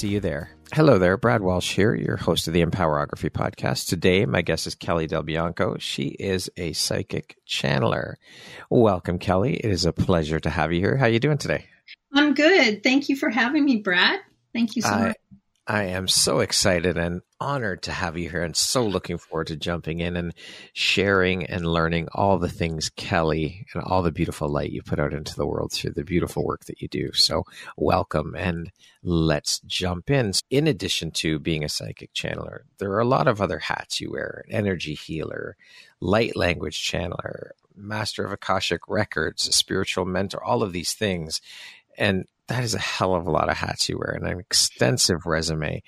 see you there. Hello there, Brad Walsh here, your host of the Empowerography podcast. Today, my guest is Kelly DelBianco. She is a psychic channeler. Welcome, Kelly. It is a pleasure to have you here. How are you doing today? I'm good. Thank you for having me, Brad. Thank you so I, much. I am so excited and honored to have you here and so looking forward to jumping in and sharing and learning all the things Kelly and all the beautiful light you put out into the world through the beautiful work that you do. So welcome and let's jump in. In addition to being a psychic channeler, there are a lot of other hats you wear, energy healer, light language channeler, master of Akashic records, a spiritual mentor, all of these things. And that is a hell of a lot of hats you wear and an extensive resume.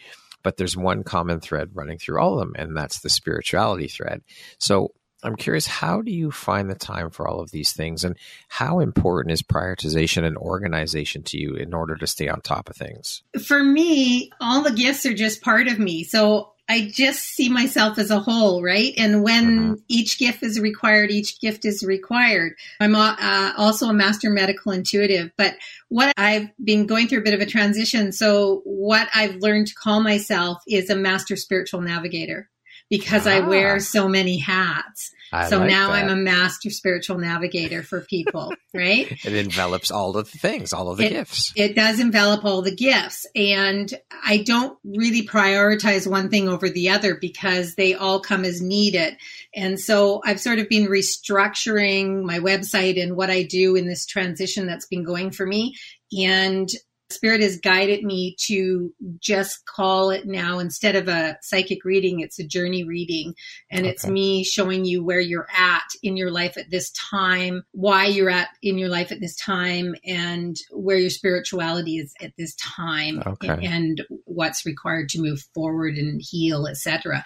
But there's one common thread running through all of them, and that's the spirituality thread. So I'm curious, how do you find the time for all of these things? And how important is prioritization and organization to you in order to stay on top of things? For me, all the gifts are just part of me. So I just see myself as a whole, right? And when mm-hmm. each gift is required, each gift is required. I'm uh, also a master medical intuitive, but what I've been going through a bit of a transition. So what I've learned to call myself is a master spiritual navigator because ah. I wear so many hats. I so like now that. I'm a master spiritual navigator for people, right? it envelops all of the things, all of the it, gifts. It does envelop all the gifts. And I don't really prioritize one thing over the other because they all come as needed. And so I've sort of been restructuring my website and what I do in this transition that's been going for me. And Spirit has guided me to just call it now instead of a psychic reading, it's a journey reading. And okay. it's me showing you where you're at in your life at this time, why you're at in your life at this time, and where your spirituality is at this time, okay. and, and what's required to move forward and heal, etc.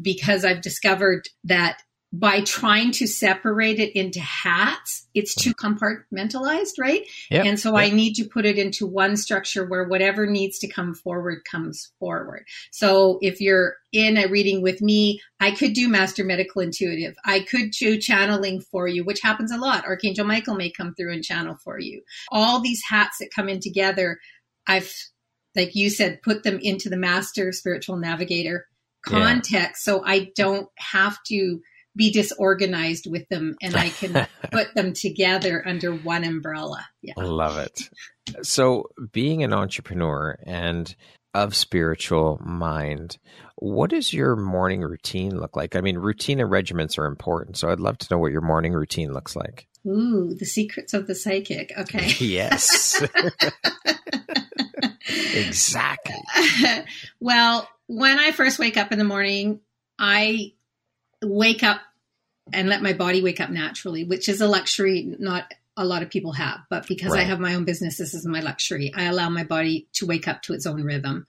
Because I've discovered that by trying to separate it into hats, it's too compartmentalized, right? Yep, and so yep. I need to put it into one structure where whatever needs to come forward comes forward. So if you're in a reading with me, I could do Master Medical Intuitive. I could do channeling for you, which happens a lot. Archangel Michael may come through and channel for you. All these hats that come in together, I've, like you said, put them into the Master Spiritual Navigator context yeah. so I don't have to be disorganized with them and I can put them together under one umbrella. Yeah. I love it. So, being an entrepreneur and of spiritual mind, what does your morning routine look like? I mean, routine and regiments are important. So, I'd love to know what your morning routine looks like. Ooh, the secrets of the psychic. Okay. yes. exactly. well, when I first wake up in the morning, I wake up and let my body wake up naturally, which is a luxury not a lot of people have. But because right. I have my own business, this is my luxury. I allow my body to wake up to its own rhythm.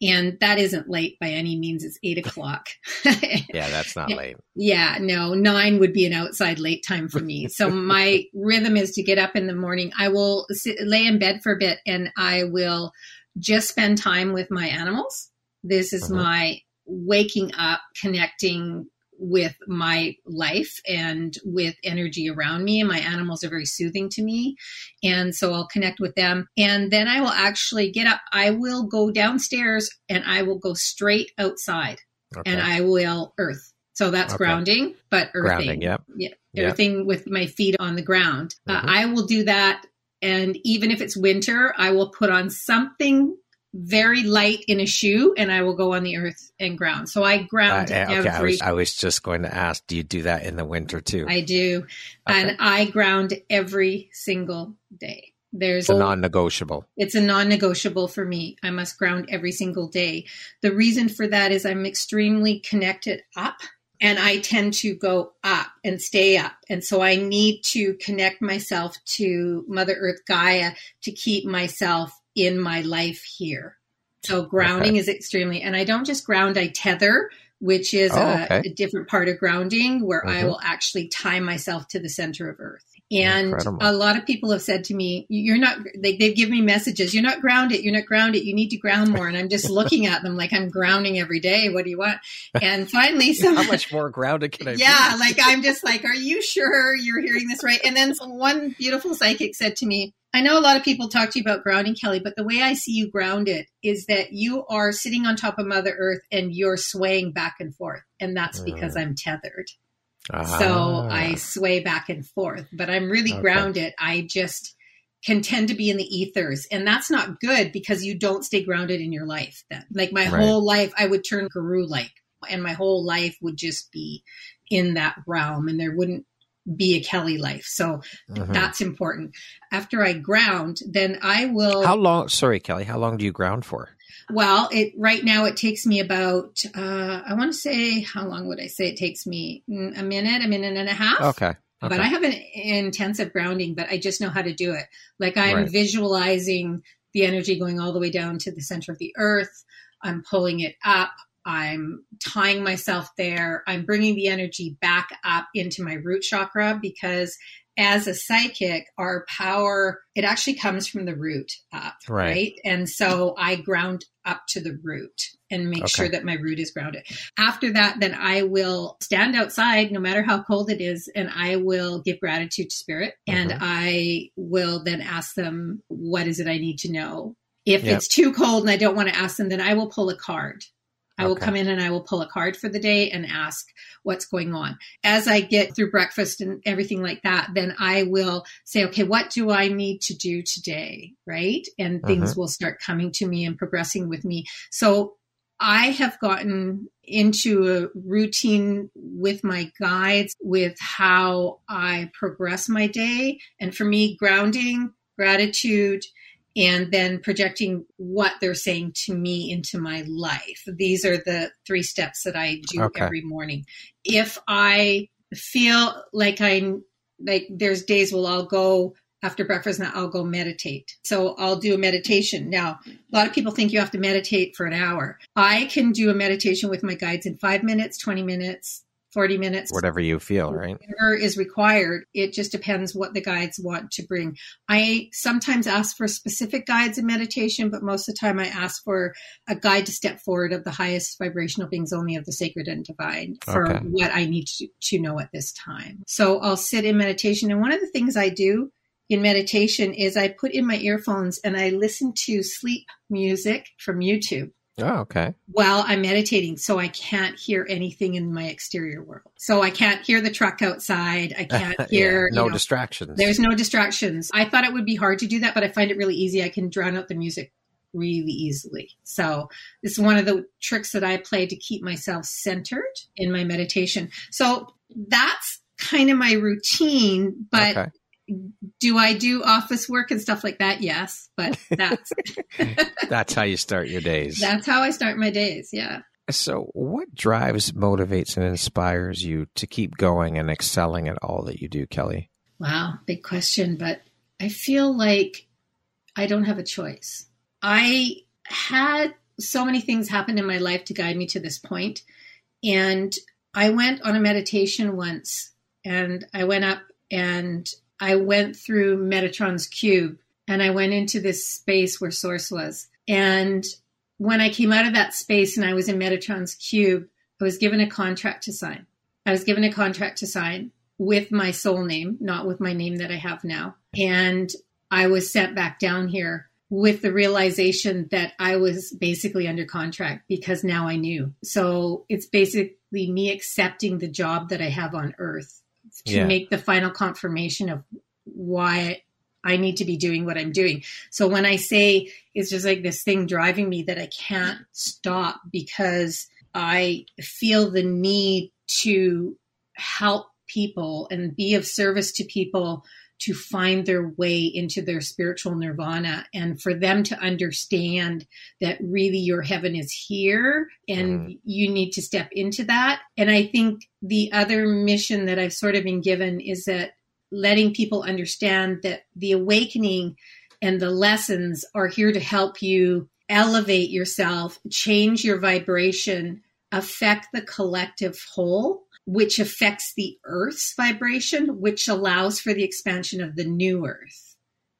And that isn't late by any means. It's eight o'clock. yeah, that's not late. Yeah, no, nine would be an outside late time for me. So my rhythm is to get up in the morning. I will sit, lay in bed for a bit and I will just spend time with my animals. This is uh-huh. my waking up, connecting with my life and with energy around me. And my animals are very soothing to me. And so I'll connect with them. And then I will actually get up. I will go downstairs and I will go straight outside okay. and I will earth. So that's okay. grounding, but earthing. Grounding, yep. Yeah. Earthing yep. with my feet on the ground. Uh, mm-hmm. Uh, I will do that. And even if it's winter, I will put on something very light in a shoe and I will go on the earth and ground. So I ground Uh, okay, every I was, I was just going to ask, do you do that in the winter too? I do. Okay. And I ground every single day. There's it's a non-negotiable. it's a non-negotiable for me. I must ground every single day. The reason for that is I'm extremely connected up and I tend to go up and stay up. And so I need to connect myself to Mother Earth Gaia to keep myself in my life here. So grounding is extremely, and I don't just ground, I tether, which is Oh, a, okay. a different part of grounding where I Mhm. will actually tie myself to the center of earth. And Incredible. a lot of people have said to me, "You're not." They, they've given me messages. You're not grounded. You're not grounded. You need to ground more. And I'm just looking at them like I'm grounding every day. What do you want? And finally, some How much more grounded can I be? yeah, like I'm just like, are you sure you're hearing this right? And then one beautiful psychic said to me, I know a lot of people talk to you about grounding, Kelly, but the way I see you grounded is that you are sitting on top of Mother Earth and you're swaying back and forth. And that's because mm. I'm tethered. So Ah. I sway back and forth, but I'm really Okay. grounded. I just can tend to be in the ethers. And that's not good because you don't stay grounded in your life then. Like my Right. whole life, I would turn guru like, and my whole life would just be in that realm and there wouldn't be a Kelly life. So Mhm. that's important. After I ground, then I will. How long? Sorry, Kelly. How long do you ground for? Well, it right now it takes me about uh, I want to say how long would I say it takes me Mm, a minute, a minute and a half. Okay. But I have an intensive grounding, but I just know how to do it. Like I'm Right. visualizing the energy going all the way down to the center of the earth. I'm pulling it up. I'm tying myself there. I'm bringing the energy back up into my root chakra because as a psychic, our power, it actually comes from the root up, Right. right? And so I ground up to the root and make Okay. sure that my root is grounded. After that, then I will stand outside, no matter how cold it is, and I will give gratitude to spirit. And Mhm. I will then ask them, what is it I need to know? If Yep. it's too cold and I don't want to ask them, then I will pull a card. I will Okay. come in and I will pull a card for the day and ask what's going on. As I get through breakfast and everything like that, then I will say, okay, what do I need to do today? Right. And things mm-hmm. will start coming to me and progressing with me. So I have gotten into a routine with my guides with how I progress my day. And for me, grounding, gratitude, and then projecting what they're saying to me into my life. These are the three steps that I do Okay. every morning. If I feel like I'm like there's days where I'll go after breakfast and I'll go meditate. So I'll do a meditation. Now, a lot of people think you have to meditate for an hour. I can do a meditation with my guides in 5 minutes, 20 minutes, 40 minutes Whatever you feel, right? whatever is required. It just depends what the guides want to bring. I sometimes ask for specific guides in meditation, but most of the time I ask for a guide to step forward of the highest vibrational beings only of the sacred and divine for Okay. what I need to, to know at this time. So I'll sit in meditation. And one of the things I do in meditation is I put in my earphones and I listen to sleep music from YouTube Oh, okay. while I'm meditating, so I can't hear anything in my exterior world. So I can't hear the truck outside. I can't Yeah, hear. no you know, distractions. there's no distractions. I thought it would be hard to do that, but I find it really easy. I can drown out the music really easily. So this is one of the tricks that I play to keep myself centered in my meditation. So that's kind of my routine, but okay. Do I do office work and stuff like that? Yes, but that's That's how you start your days. that's how I start my days. Yeah. So, what drives, motivates, and inspires you to keep going and excelling at all that you do, Kelly? Wow, big question, but I feel like I don't have a choice. I had so many things happen in my life to guide me to this point, and I went on a meditation once, and I went up and I went through Metatron's cube, and I went into this space where Source was, and when I came out of that space and I was in Metatron's cube, I was given a contract to sign. I was given a contract to sign with my soul name, not with my name that I have now. And I was sent back down here with the realization that I was basically under contract because now I knew. So it's basically me accepting the job that I have on earth to Yeah. make the final confirmation of why I need to be doing what I'm doing. So when I say it's just like this thing driving me that I can't stop because I feel the need to help people and be of service to people to find their way into their spiritual nirvana and for them to understand that really your heaven is here and mm. you need to step into that. And I think the other mission that I've sort of been given is that letting people understand that the awakening and the lessons are here to help you elevate yourself, change your vibration, affect the collective whole which affects the Earth's vibration, which allows for the expansion of the new Earth.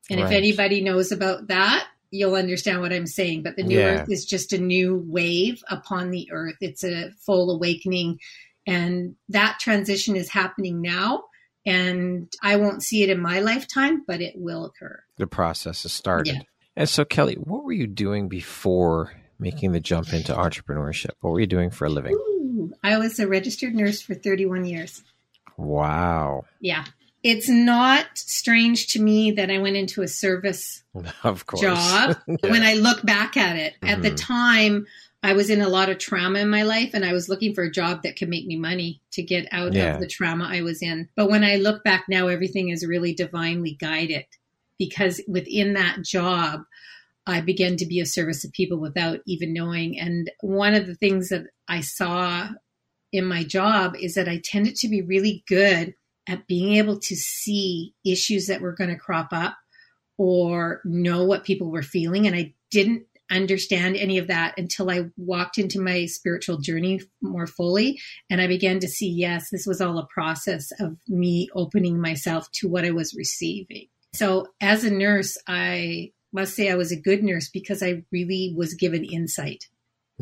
And right. if anybody knows about that, you'll understand what I'm saying. But the new yeah. Earth is just a new wave upon the Earth, it's a full awakening. And that transition is happening now. And I won't see it in my lifetime, but it will occur. The process has started. Yeah. And so, Kelly, what were you doing before making the jump into entrepreneurship? What were you doing for a living? Ooh I was a registered nurse for 31 years. Wow. Yeah. It's not strange to me that I went into a service of course. job yeah. when I look back at it. Mm-hmm. At the mm-hmm. time, I was in a lot of trauma in my life and I was looking for a job that could make me money to get out yeah. of the trauma I was in. But when I look back now, everything is really divinely guided because within that job, I began to be of service to people without even knowing. And one of the things that I saw in my job is that I tended to be really good at being able to see issues that were going to crop up or know what people were feeling. And I didn't understand any of that until I walked into my spiritual journey more fully. And I began to see, yes, this was all a process of me opening myself to what I was receiving. So as a nurse, I must say I was a good nurse because I really was given insight.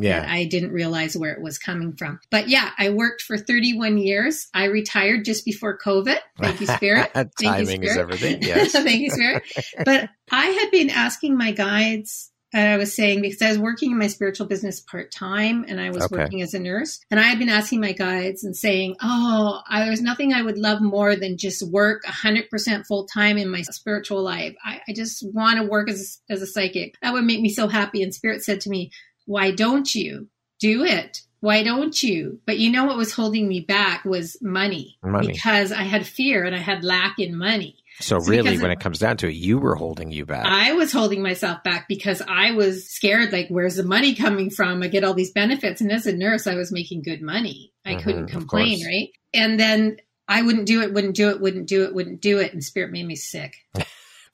Yeah. I didn't realize where it was coming from. But yeah, I worked for 31 years. I retired just before COVID. Thank you, Spirit. Thank Timing you, Spirit. is everything. Yes. Thank you, Spirit. But I had been asking my guides I was saying because I was working in my spiritual business part time and I was okay. working as a nurse. And I had been asking my guides and saying, Oh, I, there's nothing I would love more than just work 100% full time in my spiritual life. I, I just want to work as, as a psychic. That would make me so happy. And Spirit said to me, Why don't you do it? Why don't you? But you know what was holding me back was money, money. because I had fear and I had lack in money. So, really, when it comes down to it, you were holding you back. I was holding myself back because I was scared. Like, where's the money coming from? I get all these benefits, and as a nurse, I was making good money. I mm-hmm, couldn't complain, right? And then I wouldn't do it, wouldn't do it, wouldn't do it, wouldn't do it, and spirit made me sick.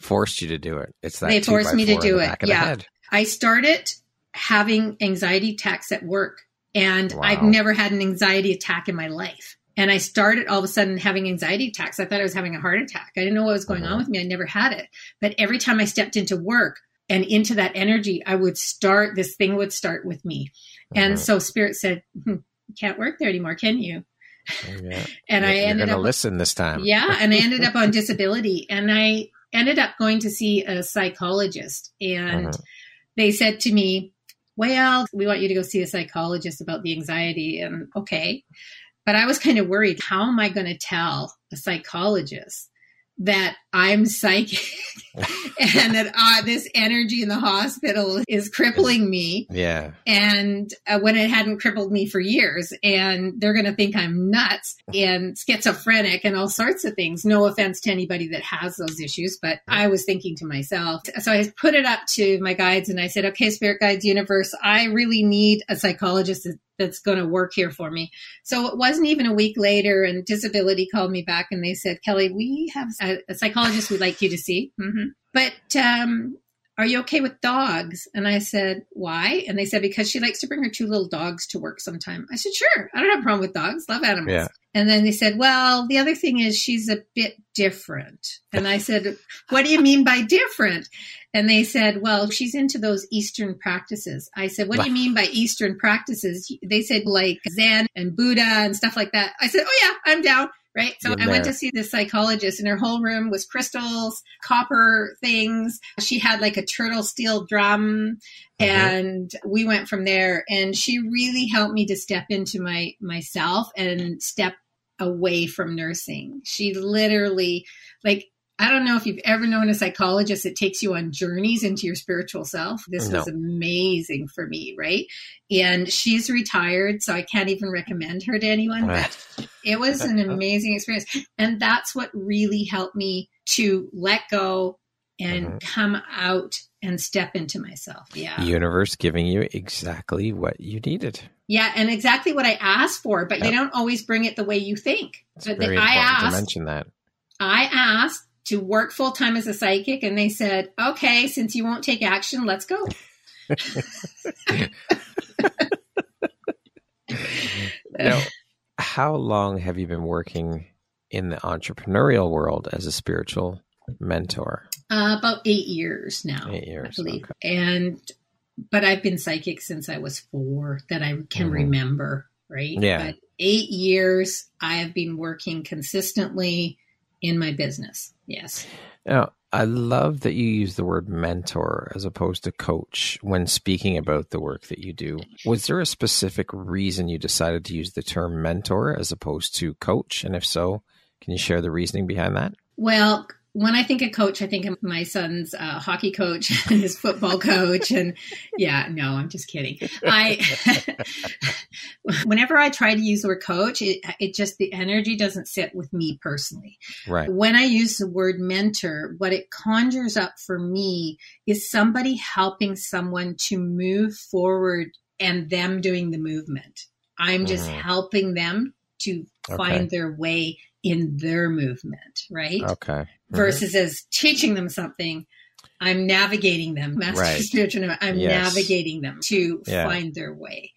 forced you to do it. It's that they forced me to do it. Yeah, I started having anxiety attacks at work, and wow. I've never had an anxiety attack in my life. And I started all of a sudden having anxiety attacks. I thought I was having a heart attack. I didn't know what was going uh-huh. on with me. I never had it. But every time I stepped into work and into that energy, I would start, this thing would start with me. Uh-huh. And so Spirit said, hmm, can't work there anymore, can you? Oh, yeah. and You're I ended up listen this time. Yeah. And I ended up on disability. And I ended up going to see a psychologist. And uh-huh. they said to me, Well, we want you to go see a psychologist about the anxiety. And okay. But I was kind of worried how am I going to tell a psychologist that I'm psychic and that uh, this energy in the hospital is crippling me. Yeah. And uh, when it hadn't crippled me for years, and they're going to think I'm nuts and schizophrenic and all sorts of things. No offense to anybody that has those issues, but I was thinking to myself. So I put it up to my guides and I said, okay, spirit guides, universe, I really need a psychologist that's going to work here for me. So it wasn't even a week later, and disability called me back and they said, Kelly, we have a, a psychologist we'd like you to see. Mm-hmm. But um, are you okay with dogs? And I said, why? And they said, because she likes to bring her two little dogs to work sometime. I said, sure. I don't have a problem with dogs. Love animals. Yeah. And then they said, well, the other thing is she's a bit different. And I said, what do you mean by different? And they said, well, she's into those Eastern practices. I said, what do you mean by Eastern practices? They said like Zen and Buddha and stuff like that. I said, oh yeah, I'm down right? So I went to see this psychologist, and her whole room was crystals, copper things. She had like a turtle steel drum, mm-hmm. and we went from there. And she really helped me to step into my myself and step away from nursing. She literally, like, I don't know if you've ever known a psychologist that takes you on journeys into your spiritual self. This No. was amazing for me, right? And she's retired, so I can't even recommend her to anyone. But it was an amazing experience. And that's what really helped me to let go and Mhm. come out and step into myself. Yeah. Universe giving you exactly what you needed. Yeah, and exactly what I asked for, but they don't always bring it the way you think. It's But they, I important to mention that. I asked to work full time as a psychic, and they said, "Okay, since you won't take action, let's go." Now, how long have you been working in the entrepreneurial world as a spiritual mentor? Uh, about eight years now, Eight years. Okay. and but I've been psychic since I was four that I can Mhm. remember. Right? Yeah. But eight years, I have been working consistently in my business. Yes. Now, I love that you use the word mentor as opposed to coach when speaking about the work that you do. Was there a specific reason you decided to use the term mentor as opposed to coach? And if so, can you share the reasoning behind that? Well, when I think of coach, I think of my son's uh, hockey coach and his football coach. And yeah, no, I'm just kidding. I, whenever I try to use the word coach, it, it just, the energy doesn't sit with me personally. Right. When I use the word mentor, what it conjures up for me is somebody helping someone to move forward and them doing the movement. I'm just Mhm. helping them to find their way in their movement, right? Okay. Mhm. Versus as teaching them something, I'm navigating them. Master Right. spiritual, I'm Yes. navigating them to Yeah. find their way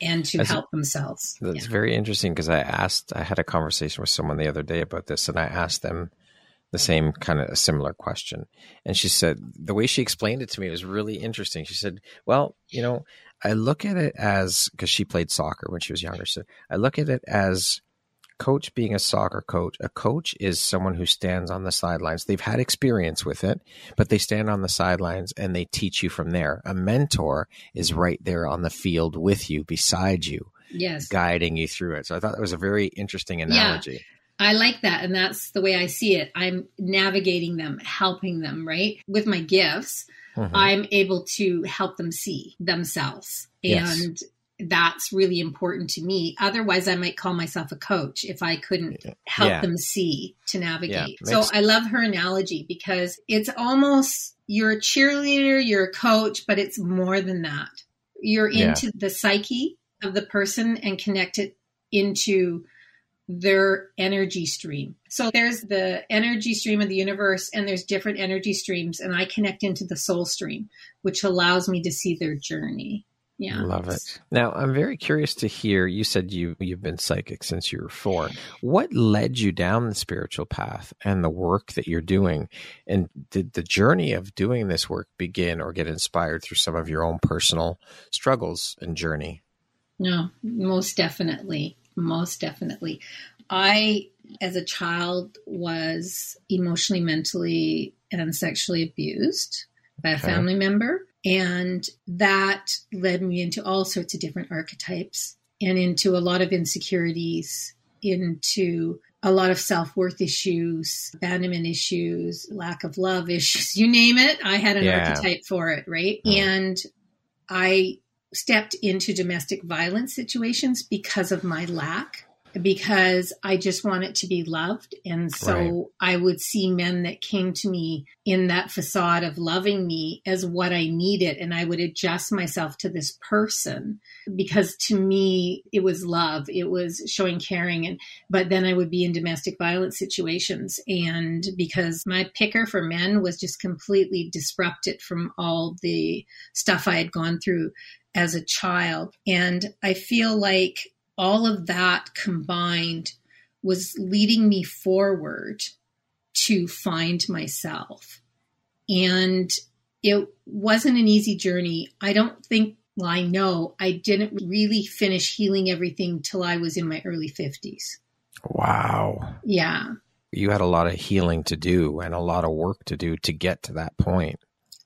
and to That's- help themselves. That's Yeah. very interesting because I asked, I had a conversation with someone the other day about this, and I asked them the same kind of a similar question. And she said, the way she explained it to me was really interesting. She said, Well, you know, I look at it as because she played soccer when she was younger. So I look at it as coach being a soccer coach. A coach is someone who stands on the sidelines. They've had experience with it, but they stand on the sidelines and they teach you from there. A mentor is right there on the field with you, beside you Yes. guiding you through it. So I thought that was a very interesting analogy. I like that. And that's the way I see it. I'm navigating them, helping them, right? With my gifts, Mhm. I'm able to help them see themselves. Yes. And that's really important to me. Otherwise, I might call myself a coach if I couldn't help Yeah. them see to navigate. Yeah, so I love her analogy because it's almost you're a cheerleader, you're a coach, but it's more than that. You're Yeah. into the psyche of the person and connect it into their energy stream. So there's the energy stream of the universe and there's different energy streams and I connect into the soul stream, which allows me to see their journey. Yeah. Love it. Now, I'm very curious to hear. You said you you've been psychic since you were four. What led you down the spiritual path and the work that you're doing? And did the journey of doing this work begin or get inspired through some of your own personal struggles and journey? No, most definitely. Most definitely. I, as a child, was emotionally, mentally, and sexually abused by a Okay. family member. And that led me into all sorts of different archetypes and into a lot of insecurities, into a lot of self worth issues, abandonment issues, lack of love issues, you name it. I had an Yeah. archetype for it, right? Mm. And I stepped into domestic violence situations because of my lack because I just wanted to be loved. And so Right. I would see men that came to me in that facade of loving me as what I needed. And I would adjust myself to this person because to me, it was love. It was showing caring. And, but then I would be in domestic violence situations. And because my picker for men was just completely disrupted from all the stuff I had gone through as a child. And I feel like all of that combined was leading me forward to find myself. And it wasn't an easy journey. I don't think, well, I know I didn't really finish healing everything till I was in my early 50s. Wow. Yeah. You had a lot of healing to do and a lot of work to do to get to that point.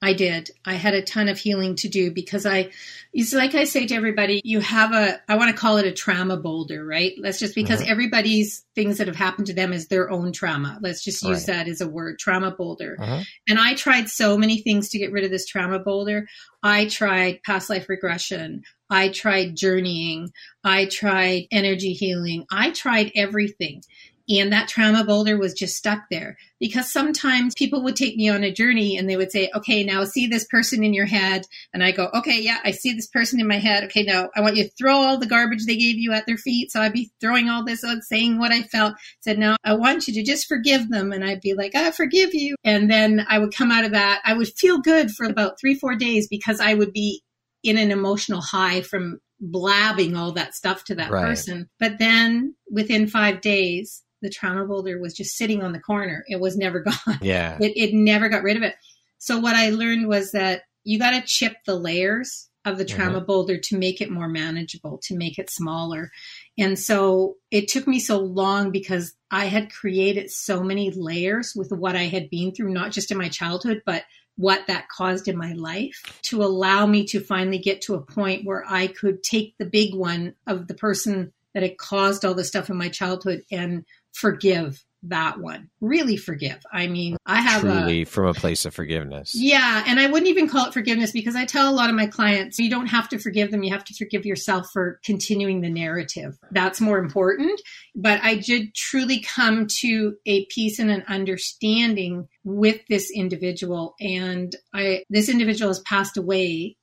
I did. I had a ton of healing to do because I, it's like I say to everybody, you have a, I want to call it a trauma boulder, right? That's just because mm-hmm. everybody's things that have happened to them is their own trauma. Let's just use right. that as a word, trauma boulder. Mm-hmm. And I tried so many things to get rid of this trauma boulder. I tried past life regression. I tried journeying. I tried energy healing. I tried everything. And that trauma boulder was just stuck there because sometimes people would take me on a journey and they would say, okay, now see this person in your head. And I go, okay, yeah, I see this person in my head. Okay, now I want you to throw all the garbage they gave you at their feet. So I'd be throwing all this out, saying what I felt. Said, now I want you to just forgive them. And I'd be like, I forgive you. And then I would come out of that. I would feel good for about three, four days because I would be in an emotional high from blabbing all that stuff to that right. person. But then within five days, the trauma boulder was just sitting on the corner. It was never gone. Yeah. It, it never got rid of it. So what I learned was that you got to chip the layers of the trauma mm-hmm. boulder to make it more manageable, to make it smaller. And so it took me so long because I had created so many layers with what I had been through, not just in my childhood, but what that caused in my life to allow me to finally get to a point where I could take the big one of the person that had caused all the stuff in my childhood and forgive that one. Really forgive. I mean, I have truly a, from a place of forgiveness. Yeah, and I wouldn't even call it forgiveness because I tell a lot of my clients you don't have to forgive them. You have to forgive yourself for continuing the narrative. That's more important. But I did truly come to a peace and an understanding with this individual, and I this individual has passed away,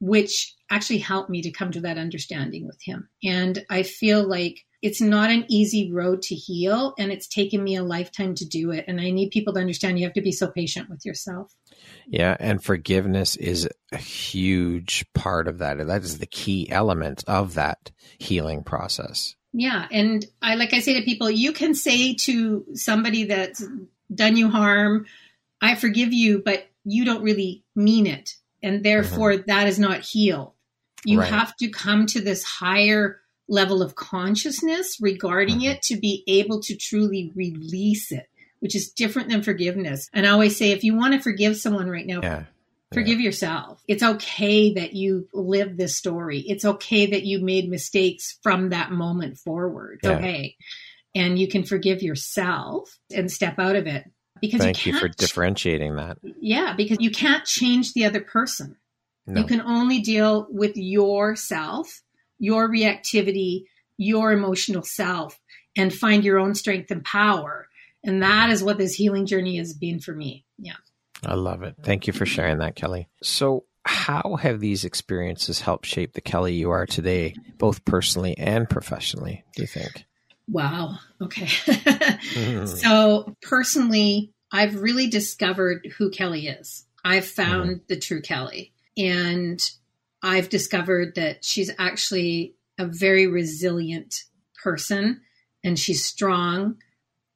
which actually helped me to come to that understanding with him. And I feel like it's not an easy road to heal and it's taken me a lifetime to do it. And i need people to understand you have to be so patient with yourself. Yeah and forgiveness is a huge part of that. That is the key element of that healing process. Yeah and i like i say to people you can say to somebody that's done you harm i forgive you but you don't really mean it. And therefore mm-hmm. that is not healed. You right. have to come to this higher level of consciousness regarding mm-hmm. it to be able to truly release it, which is different than forgiveness. And I always say, if you want to forgive someone right now, yeah. Forgive yeah. yourself. It's okay that you lived this story. It's okay that you made mistakes from that moment forward. Yeah. Okay. And you can forgive yourself and step out of it because thank you, you for differentiating that. Yeah, because you can't change the other person. No. You can only deal with yourself your reactivity, your emotional self, and find your own strength and power. And that is what this healing journey has been for me. Yeah. I love it. Thank you for sharing that, Kelly. So, how have these experiences helped shape the Kelly you are today, both personally and professionally, do you think? Wow. Okay. mm. So, personally, I've really discovered who Kelly is. I've found mm. the true Kelly. And I've discovered that she's actually a very resilient person and she's strong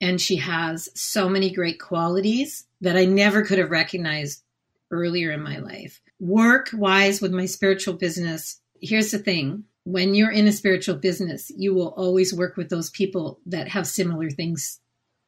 and she has so many great qualities that I never could have recognized earlier in my life. Work wise with my spiritual business, here's the thing when you're in a spiritual business, you will always work with those people that have similar things,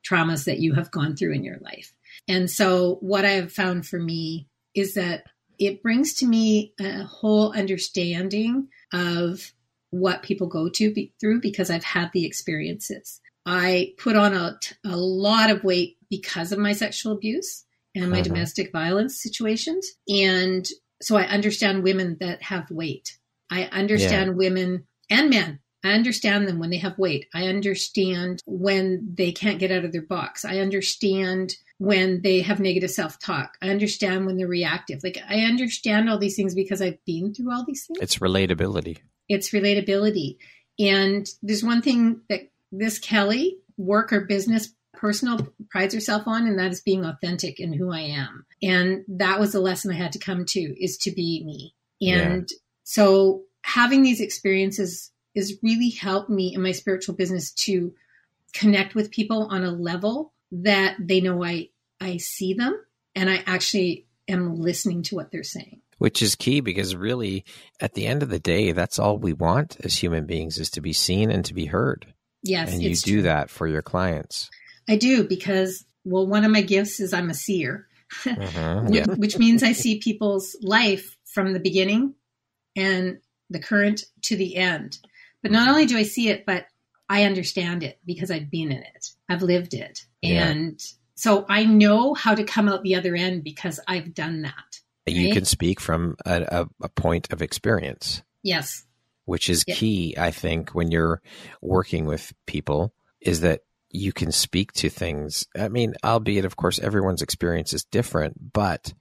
traumas that you have gone through in your life. And so, what I have found for me is that it brings to me a whole understanding of what people go to be, through because I've had the experiences. I put on a, a lot of weight because of my sexual abuse and my uh-huh. domestic violence situations. And so I understand women that have weight. I understand yeah. women and men. I understand them when they have weight. I understand when they can't get out of their box. I understand when they have negative self talk. I understand when they're reactive. Like I understand all these things because I've been through all these things. It's relatability. It's relatability. And there's one thing that this Kelly, work or business, personal, prides herself on, and that is being authentic in who I am. And that was the lesson I had to come to is to be me. And yeah. so having these experiences has really helped me in my spiritual business to connect with people on a level that they know I I see them and I actually am listening to what they're saying. Which is key because really at the end of the day that's all we want as human beings is to be seen and to be heard. Yes. And you do true. that for your clients. I do because well one of my gifts is I'm a seer. Mhm, yeah. which means I see people's life from the beginning and the current to the end. But not only do I see it, but I understand it because I've been in it. I've lived it. Yeah. And so I know how to come out the other end because I've done that. You Right. can speak from a, a, a point of experience, Yes. which is Yeah. key, I think, when you're working with people, is that you can speak to things. I mean, albeit, of course, everyone's experience is different, but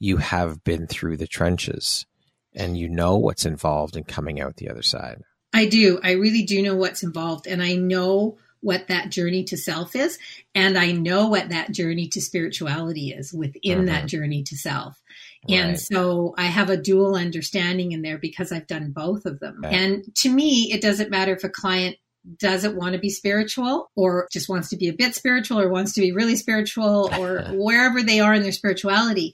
you have been through the trenches and you know what's involved in coming out the other side. I do. I really do know what's involved. And I know what that journey to self is. And I know what that journey to spirituality is within that Mhm. journey to self. And so I have a dual understanding in there because I've done both of them. Right. And to me, it doesn't matter if a client doesn't want to be spiritual or just wants to be a bit spiritual or wants to be really spiritual or wherever they are in their spirituality.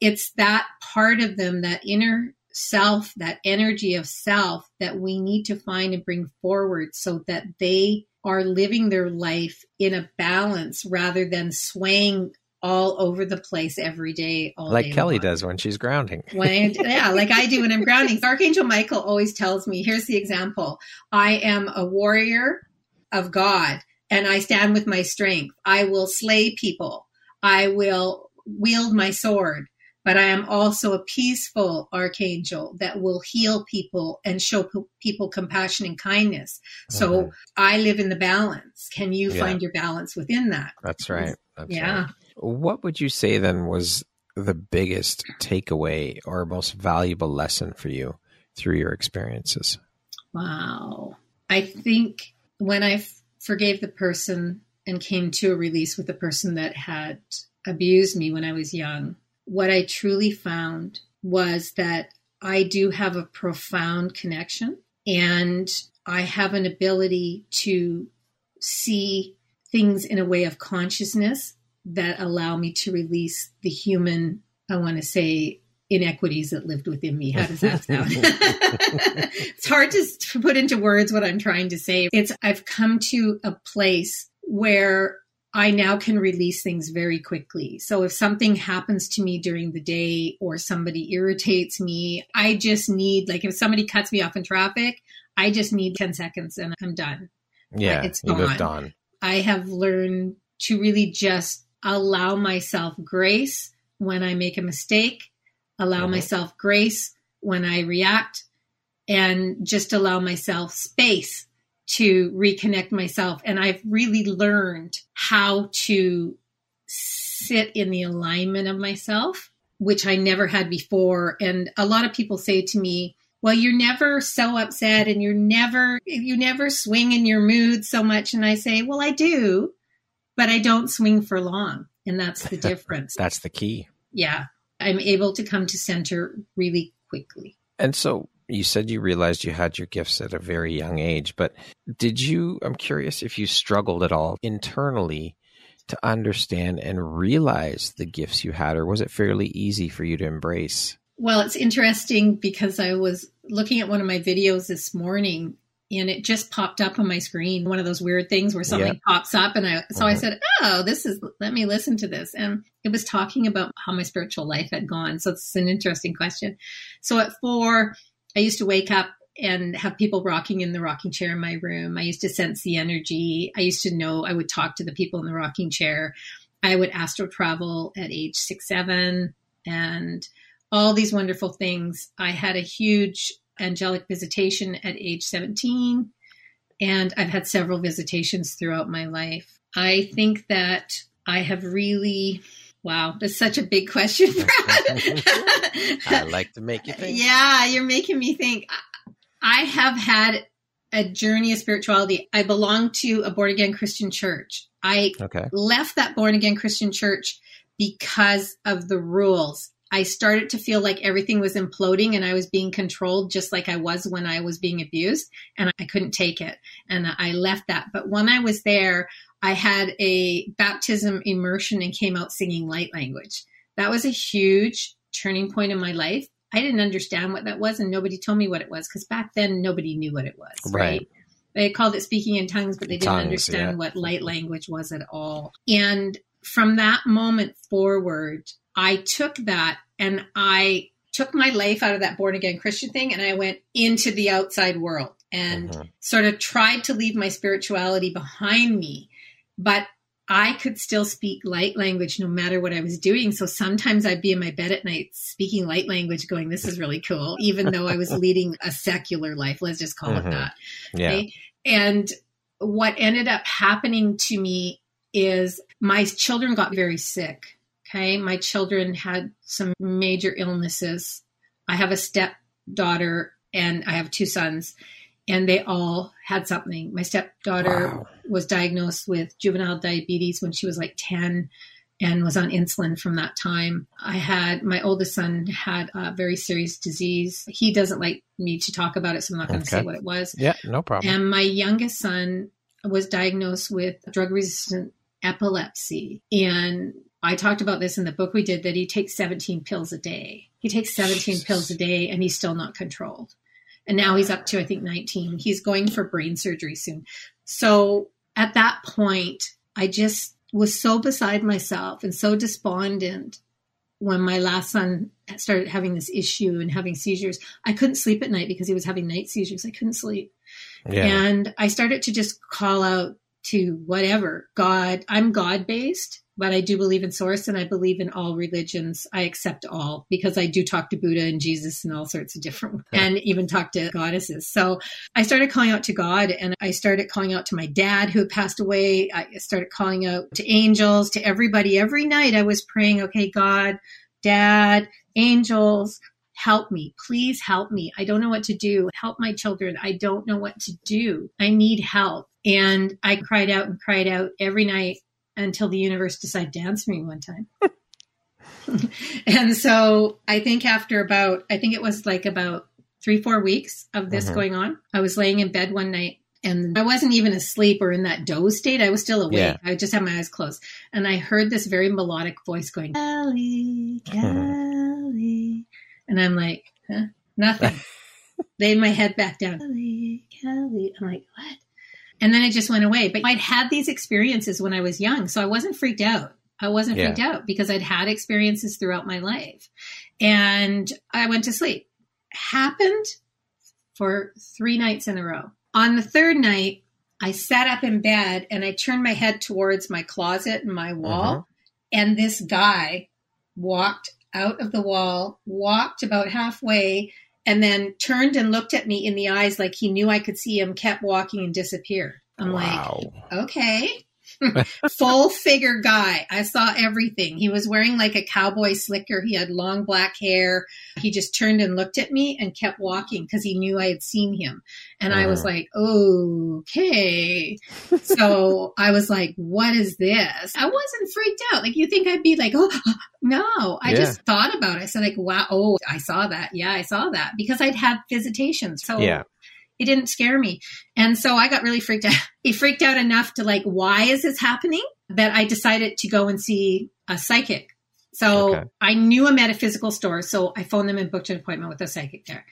It's that part of them, that inner self, that energy of self that we need to find and bring forward so that they are living their life in a balance rather than swaying all over the place every day. All like day Kelly long. does when she's grounding. When yeah, like I do when I'm grounding. Archangel Michael always tells me, here's the example. I am a warrior of God and I stand with my strength. I will slay people. I will wield my sword, but I am also a peaceful archangel that will heal people and show p- people compassion and kindness. So Mhm. I live in the balance. Can you Yeah. find your balance within that? That's right. That's yeah. right. What would you say then was the biggest takeaway or most valuable lesson for you through your experiences? Wow. I think when I f- forgave the person and came to a release with the person that had abused me when I was young, what I truly found was that I do have a profound connection and I have an ability to see things in a way of consciousness that allow me to release the human, I want to say, inequities that lived within me. How does that sound? it's hard to, put into words what I'm trying to say. It's I've come to a place where I now can release things very quickly. So if something happens to me during the day or somebody irritates me, I just need like if somebody cuts me off in traffic, I just need 10 seconds and I'm done. Yeah, It's gone. on. I have learned to really just allow myself grace when I make a mistake, allow Mhm. myself grace when I react, and just allow myself space to reconnect myself. And I've really learned how to sit in the alignment of myself, which I never had before. And a lot of people say to me, well, you're never so upset and you're never, you never swing in your mood so much. And I say, well, I do, but I don't swing for long. And that's the difference. That's the key. yeah. I'm able to come to center really quickly. And so you said you realized you had your gifts at a very young age, but did you, I'm curious if you struggled at all internally to understand and realize the gifts you had, or was it fairly easy for you to embrace? Well, it's interesting because I was looking at one of my videos this morning and it just popped up on my screen. One of those weird things where something Yeah. pops up. And I, so I Mhm. said, Oh, this is, let me listen to this. And it was talking about how my spiritual life had gone. So it's an interesting question. So at four, I used to wake up and have people rocking in the rocking chair in my room. I used to sense the energy. I used to know I would talk to the people in the rocking chair. I would astral travel at age six, seven, and all these wonderful things. I had a huge angelic visitation at age 17, and I've had several visitations throughout my life. I think that I have really, wow, that's such a big question. I like to make you think. Yeah, you're making me think. I have had a journey of spirituality. I belong to a born again Christian church. I Okay. left that born again Christian church because of the rules. I started to feel like everything was imploding and I was being controlled just like I was when I was being abused and I couldn't take it. And I left that. But when I was there, I had a baptism immersion and came out singing light language. That was a huge turning point in my life. I didn't understand what that was and nobody told me what it was because back then nobody knew what it was. Right. Right. They called it speaking in tongues, but they didn't Tongues, understand yeah. what light language was at all. And from that moment forward, I took that and I took my life out of that born again Christian thing and I went into the outside world and mm-hmm. sort of tried to leave my spirituality behind me. But I could still speak light language no matter what I was doing. So sometimes I'd be in my bed at night speaking light language, going, This is really cool, even though I was leading a secular life. Let's just call mm-hmm. it that. Yeah. Okay? And what ended up happening to me is my children got very sick. Okay. My children had some major illnesses. I have a stepdaughter and I have two sons and they all had something. My stepdaughter wow. was diagnosed with juvenile diabetes when she was like 10 and was on insulin from that time. I had my oldest son had a very serious disease. He doesn't like me to talk about it, so I'm not going to okay. say what it was. Yeah, no problem. And my youngest son was diagnosed with drug resistant epilepsy. And I talked about this in the book we did that he takes 17 pills a day. He takes 17 Jesus. pills a day and he's still not controlled and now he's up to I think 19. He's going for brain surgery soon. So at that point, I just was so beside myself and so despondent when my last son started having this issue and having seizures. I couldn't sleep at night because he was having night seizures. I couldn't sleep. Yeah. And I started to just call out to whatever God, I'm God based but I do believe in source and I believe in all religions. I accept all because I do talk to Buddha and Jesus and all sorts of different and even talk to goddesses. So I started calling out to God and I started calling out to my dad who passed away. I started calling out to angels, to everybody. Every night I was praying, okay, God, dad, angels, help me. Please help me. I don't know what to do. Help my children. I don't know what to do. I need help. And I cried out and cried out every night until the universe decided to answer me one time. and so I think after about, I think it was like about three, four weeks of this mm-hmm. going on, I was laying in bed one night and I wasn't even asleep or in that doze state. I was still awake. Yeah. I just had my eyes closed. And I heard this very melodic voice going, Kelly, Kelly. And I'm like, huh? Nothing. Laid my head back down. Kelly, Kelly. I'm like, what? And then it just went away. But I'd had these experiences when I was young, so I wasn't freaked out. I wasn't yeah. freaked out because I'd had experiences throughout my life. And I went to sleep. Happened for three nights in a row. On the third night, I sat up in bed and I turned my head towards my closet and my wall. Uh-huh. And this guy walked out of the wall, walked about halfway, and then turned and looked at me in the eyes like he knew I could see him, kept walking and disappeared. I'm wow. like, okay. Full figure guy. I saw everything. He was wearing like a cowboy slicker. He had long black hair. He just turned and looked at me and kept walking because he knew I had seen him. And uh. I was uh-huh. like, okay. so I was like, what is this? I wasn't freaked out. Like you think I'd be like, oh, no. I yeah. just thought about it. I said like, wow, oh, I saw that. Yeah, I saw that because I'd had visitations. So yeah it didn't scare me. And so I got really freaked out. He freaked out enough to like, why is this happening? That I decided to go and see a psychic. So okay. I knew a metaphysical store. So I phoned them and booked an appointment with a psychic there.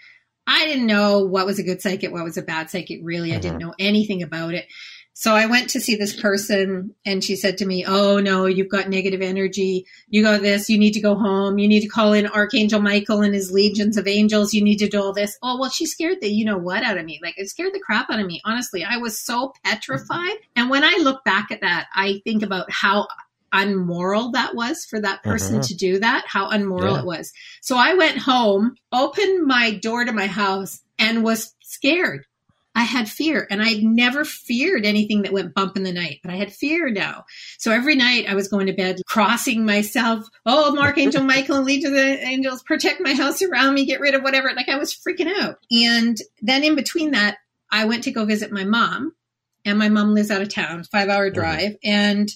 I didn't know what was a good psychic, what was a bad psychic. Really, mm-hmm. I didn't mm-hmm. know anything about it. So I went to see this person and she said to me, Oh no, you've got negative energy. You got this. You need to go home. You need to call in Archangel Michael and his legions of angels. You need to do all this. Oh, well, she scared the you know what out of me. Like it scared the crap out of me. Honestly, I was so petrified. And when I look back at that, I think about how unmoral that was for that person uh-huh. to do that, how unmoral yeah. it was. So I went home, opened my door to my house and was scared I had fear and I'd never feared anything that went bump in the night, but I had fear now. So every night I was going to bed, crossing myself. Oh, Archangel Michael and Legion of the Angels, protect my house around me, get rid of whatever. Like I was freaking out. And then in between that, I went to go visit my mom and my mom lives out of town, five hour mm-hmm. drive. And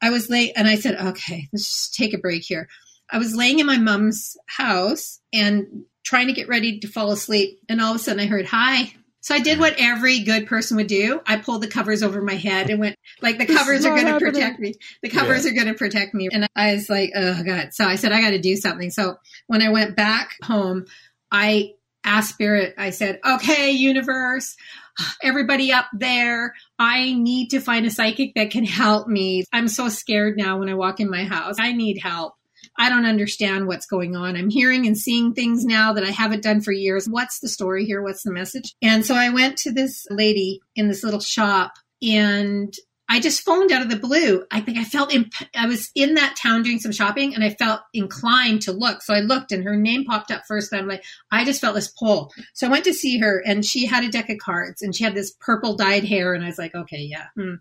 I was late and I said, okay, let's just take a break here. I was laying in my mom's house and trying to get ready to fall asleep. And all of a sudden I heard, hi, so I did what every good person would do. I pulled the covers over my head and went like the covers are going to protect me. The covers yeah. are going to protect me. And I was like, oh god. So I said I got to do something. So when I went back home, I asked spirit. I said, "Okay, universe, everybody up there, I need to find a psychic that can help me. I'm so scared now when I walk in my house. I need help." I don't understand what's going on. I'm hearing and seeing things now that I haven't done for years. What's the story here? What's the message? And so I went to this lady in this little shop and I just phoned out of the blue. I think I felt imp- I was in that town doing some shopping and I felt inclined to look. So I looked and her name popped up first. And I'm like, I just felt this pull. So I went to see her and she had a deck of cards and she had this purple dyed hair. And I was like, okay, yeah. Hmm.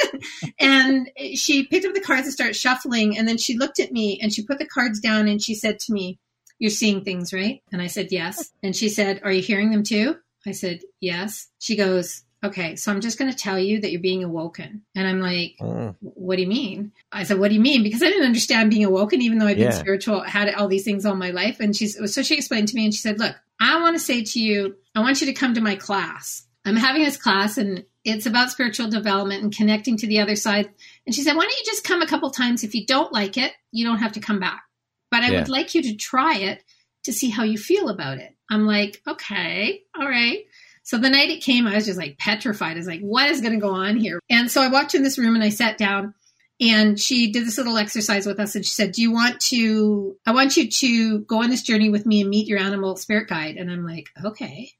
and she picked up the cards and started shuffling. And then she looked at me and she put the cards down and she said to me, You're seeing things, right? And I said, Yes. And she said, Are you hearing them too? I said, Yes. She goes, okay, so I'm just going to tell you that you're being awoken. And I'm like, mm. what do you mean? I said, what do you mean? Because I didn't understand being awoken, even though I've been spiritual, had all these things all my life. And she's, so she explained to me and she said, look, I want to say to you, I want you to come to my class. I'm having this class and it's about spiritual development and connecting to the other side. And she said, why don't you just come a couple times? If you don't like it, you don't have to come back. But I yeah. would like you to try it to see how you feel about it. I'm like, okay, all right. So the night it came, I was just like petrified. I was like, what is going to go on here? And so I walked in this room and I sat down and she did this little exercise with us and she said, do you want to, I want you to go on this journey with me and meet your animal spirit guide. And I'm like, okay.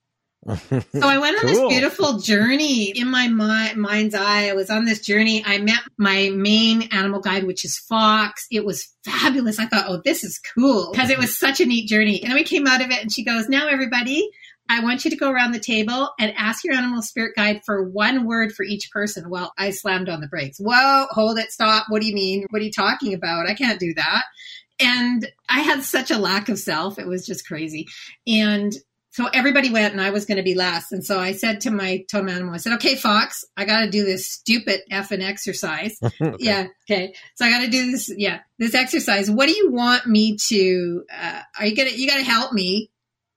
so I went on cool. this beautiful journey in my mi- mind's eye. I was on this journey. I met my main animal guide, which is Fox. It was fabulous. I thought, oh, this is cool because it was such a neat journey. And then we came out of it and she goes, now everybody, I want you to go around the table and ask your animal spirit guide for one word for each person. Well, I slammed on the brakes. Whoa, hold it, stop. What do you mean? What are you talking about? I can't do that. And I had such a lack of self. It was just crazy. And so everybody went and I was going to be last. And so I said to my totem animal, I said, okay, Fox, I got to do this stupid effing exercise. okay. Yeah. Okay. So I got to do this. Yeah. This exercise. What do you want me to, uh, are you going to, you got to help me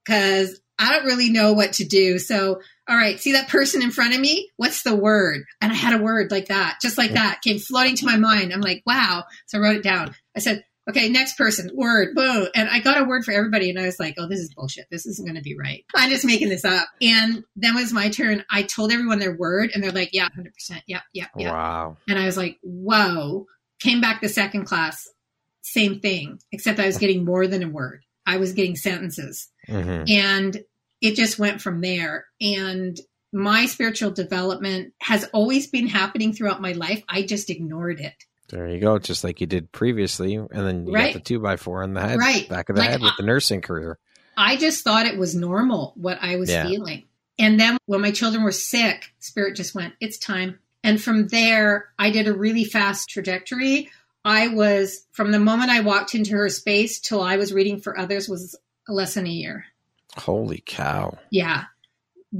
because I don't really know what to do. So, all right, see that person in front of me? What's the word? And I had a word like that, just like that, came floating to my mind. I'm like, wow. So I wrote it down. I said, okay, next person, word, boom. And I got a word for everybody. And I was like, oh, this is bullshit. This isn't going to be right. I'm just making this up. And then was my turn. I told everyone their word and they're like, yeah, 100%. Yeah, yeah, yeah. Wow. And I was like, whoa. Came back the second class, same thing, except I was getting more than a word. I was getting sentences. Mm-hmm. And it just went from there. And my spiritual development has always been happening throughout my life. I just ignored it. There you go, just like you did previously, and then you right. got the two by four in the head, right. back of the like, head with the nursing career. I just thought it was normal what I was yeah. feeling, and then when my children were sick, spirit just went, "It's time." And from there, I did a really fast trajectory. I was from the moment I walked into her space till I was reading for others was less than a year. Holy cow. Yeah.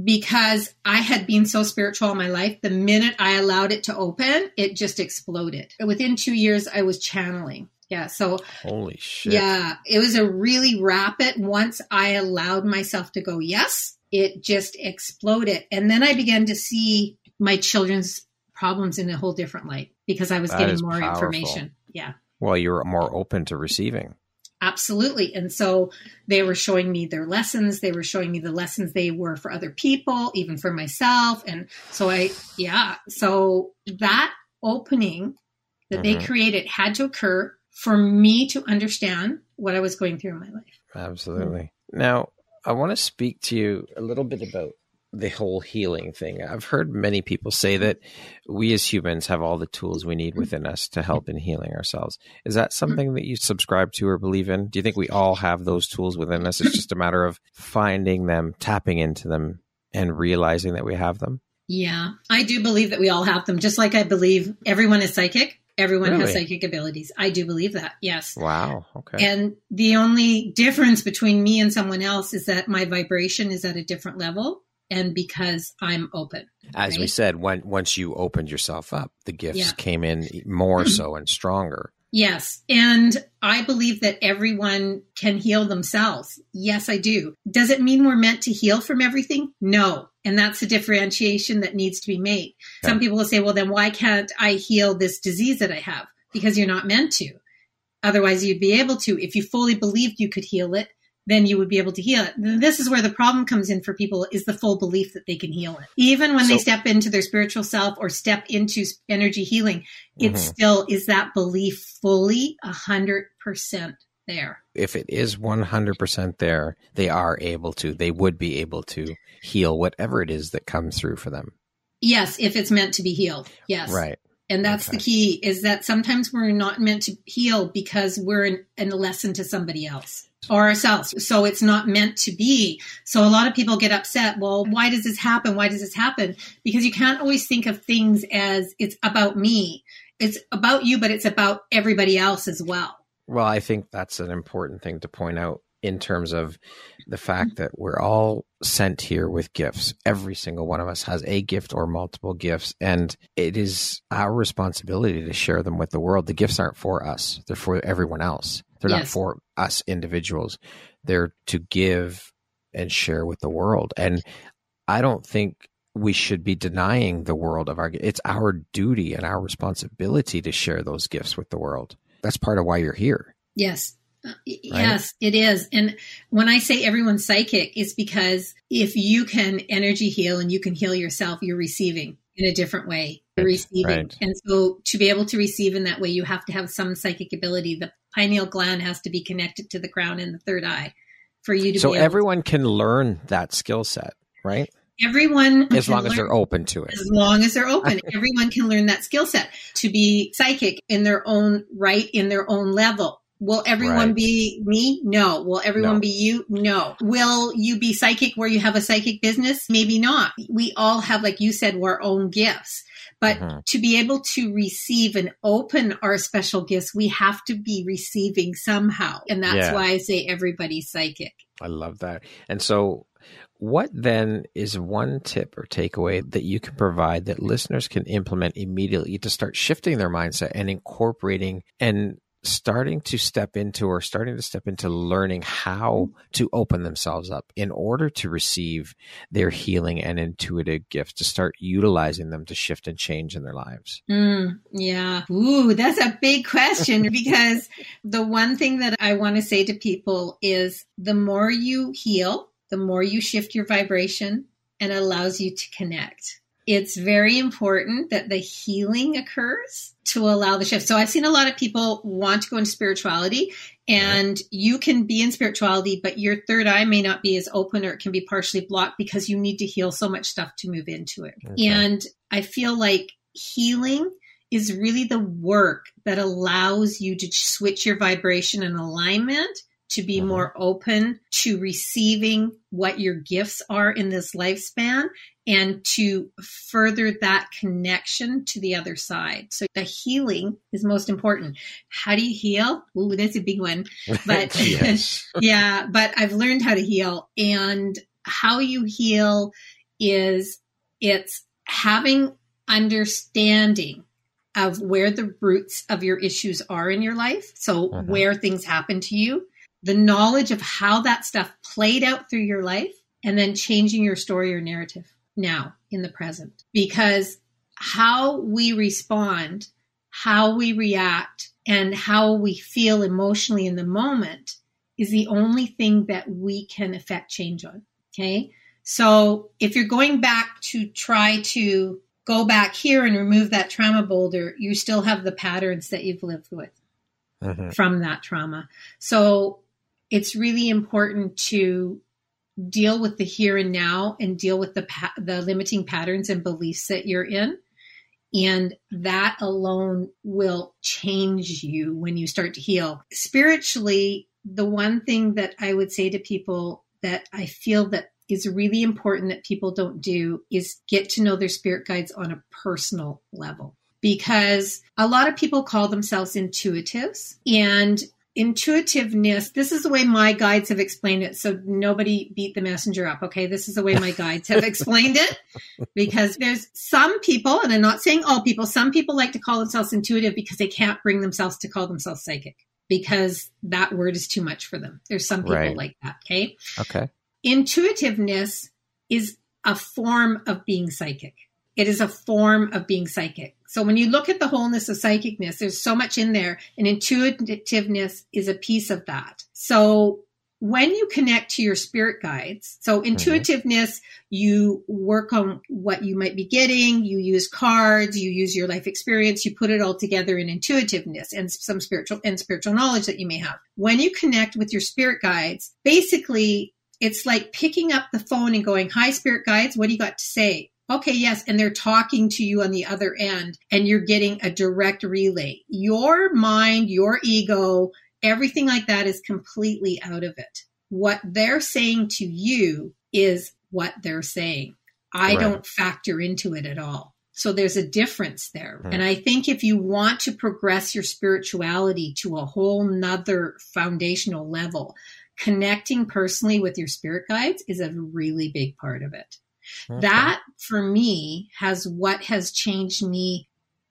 Because I had been so spiritual all my life, the minute I allowed it to open, it just exploded. Within two years, I was channeling. Yeah. So, holy shit. Yeah. It was a really rapid, once I allowed myself to go, yes, it just exploded. And then I began to see my children's problems in a whole different light because I was that getting more powerful. information. Yeah. Well, you're more open to receiving. Absolutely. And so they were showing me their lessons. They were showing me the lessons they were for other people, even for myself. And so I, yeah. So that opening that mm-hmm. they created had to occur for me to understand what I was going through in my life. Absolutely. Mm-hmm. Now, I want to speak to you a little bit about the whole healing thing. I've heard many people say that we as humans have all the tools we need within us to help in healing ourselves. Is that something that you subscribe to or believe in? Do you think we all have those tools within us? It's just a matter of finding them, tapping into them, and realizing that we have them? Yeah, I do believe that we all have them, just like I believe everyone is psychic. Everyone really? has psychic abilities. I do believe that. Yes. Wow. Okay. And the only difference between me and someone else is that my vibration is at a different level and because I'm open. As right? we said, when once you opened yourself up, the gifts yeah. came in more so and stronger. Yes. And I believe that everyone can heal themselves. Yes, I do. Does it mean we're meant to heal from everything? No. And that's the differentiation that needs to be made. Okay. Some people will say, well, then why can't I heal this disease that I have? Because you're not meant to. Otherwise, you'd be able to. If you fully believed you could heal it, then you would be able to heal it. This is where the problem comes in for people is the full belief that they can heal it. Even when so, they step into their spiritual self or step into energy healing, it mm-hmm. still is that belief fully a hundred percent there. If it is 100% there, they are able to, they would be able to heal whatever it is that comes through for them. Yes, if it's meant to be healed. Yes. Right. And that's okay. the key is that sometimes we're not meant to heal because we're in, in a lesson to somebody else or ourselves. So it's not meant to be. So a lot of people get upset. Well, why does this happen? Why does this happen? Because you can't always think of things as it's about me. It's about you, but it's about everybody else as well. Well, I think that's an important thing to point out in terms of the fact that we're all sent here with gifts. Every single one of us has a gift or multiple gifts, and it is our responsibility to share them with the world. The gifts aren't for us, they're for everyone else. They're yes. not for us individuals. They're to give and share with the world. And I don't think we should be denying the world of our it's our duty and our responsibility to share those gifts with the world. That's part of why you're here. Yes. Uh, right? Yes, it is. And when I say everyone's psychic, it's because if you can energy heal and you can heal yourself, you're receiving in a different way. Receiving. Right. And so to be able to receive in that way, you have to have some psychic ability. The pineal gland has to be connected to the crown and the third eye for you to so everyone to- can learn that skill set, right? Everyone, as long as they're open to it. As long as they're open, everyone can learn that skill set to be psychic in their own right, in their own level. Will everyone right. be me? No. Will everyone no. be you? No. Will you be psychic where you have a psychic business? Maybe not. We all have, like you said, our own gifts. But mm-hmm. to be able to receive and open our special gifts, we have to be receiving somehow. And that's yeah. why I say everybody's psychic. I love that. And so what then is one tip or takeaway that you can provide that listeners can implement immediately to start shifting their mindset and incorporating and starting to step into or starting to step into learning how to open themselves up in order to receive their healing and intuitive gifts to start utilizing them to shift and change in their lives. Mm, yeah. Ooh that's a big question because the one thing that i want to say to people is the more you heal the more you shift your vibration and allows you to connect it's very important that the healing occurs to allow the shift. So I've seen a lot of people want to go into spirituality and you can be in spirituality, but your third eye may not be as open or it can be partially blocked because you need to heal so much stuff to move into it. Okay. And I feel like healing is really the work that allows you to switch your vibration and alignment to be mm-hmm. more open to receiving what your gifts are in this lifespan and to further that connection to the other side. So the healing is most important. How do you heal? Ooh, that's a big one. But yeah, but I've learned how to heal and how you heal is it's having understanding of where the roots of your issues are in your life. So uh-huh. where things happen to you, the knowledge of how that stuff played out through your life and then changing your story or narrative now in the present because how we respond, how we react, and how we feel emotionally in the moment is the only thing that we can affect change on. Okay. So if you're going back to try to go back here and remove that trauma boulder, you still have the patterns that you've lived with mm-hmm. from that trauma. So it's really important to deal with the here and now and deal with the pa- the limiting patterns and beliefs that you're in. And that alone will change you when you start to heal. Spiritually the one thing that i would say to people that i feel that is really important that people don't do is get to know their spirit guides on a personal level. Because a lot of people call themselves intuitives and intuitiveness this is the way my guides have explained it so nobody beat the messenger up okay? This is the way my guides have explained it because there's some people and i'm not saying all people some people like to call themselves intuitive because they can't bring themselves to call themselves psychic because that word is too much for them. There's some people right. like that okay? Okay. Intuitiveness is a form of being psychic it is a form of being psychic. So when you look at the wholeness of psychicness, there's so much in there, and intuitiveness is a piece of that. So when you connect to your spirit guides, so mm-hmm. intuitiveness, you work on what you might be getting, you use cards, you use your life experience, you put it all together in intuitiveness and some spiritual and spiritual knowledge that you may have. When you connect with your spirit guides, basically it's like picking up the phone and going, Hi, spirit guides, what do you got to say? Okay, yes. And they're talking to you on the other end and you're getting a direct relay. Your mind, your ego, everything like that is completely out of it. What they're saying to you is what they're saying. I right. don't factor into it at all. So there's a difference there. And I think if you want to progress your spirituality to a whole nother foundational level, connecting personally with your spirit guides is a really big part of it. Okay. That for me has what has changed me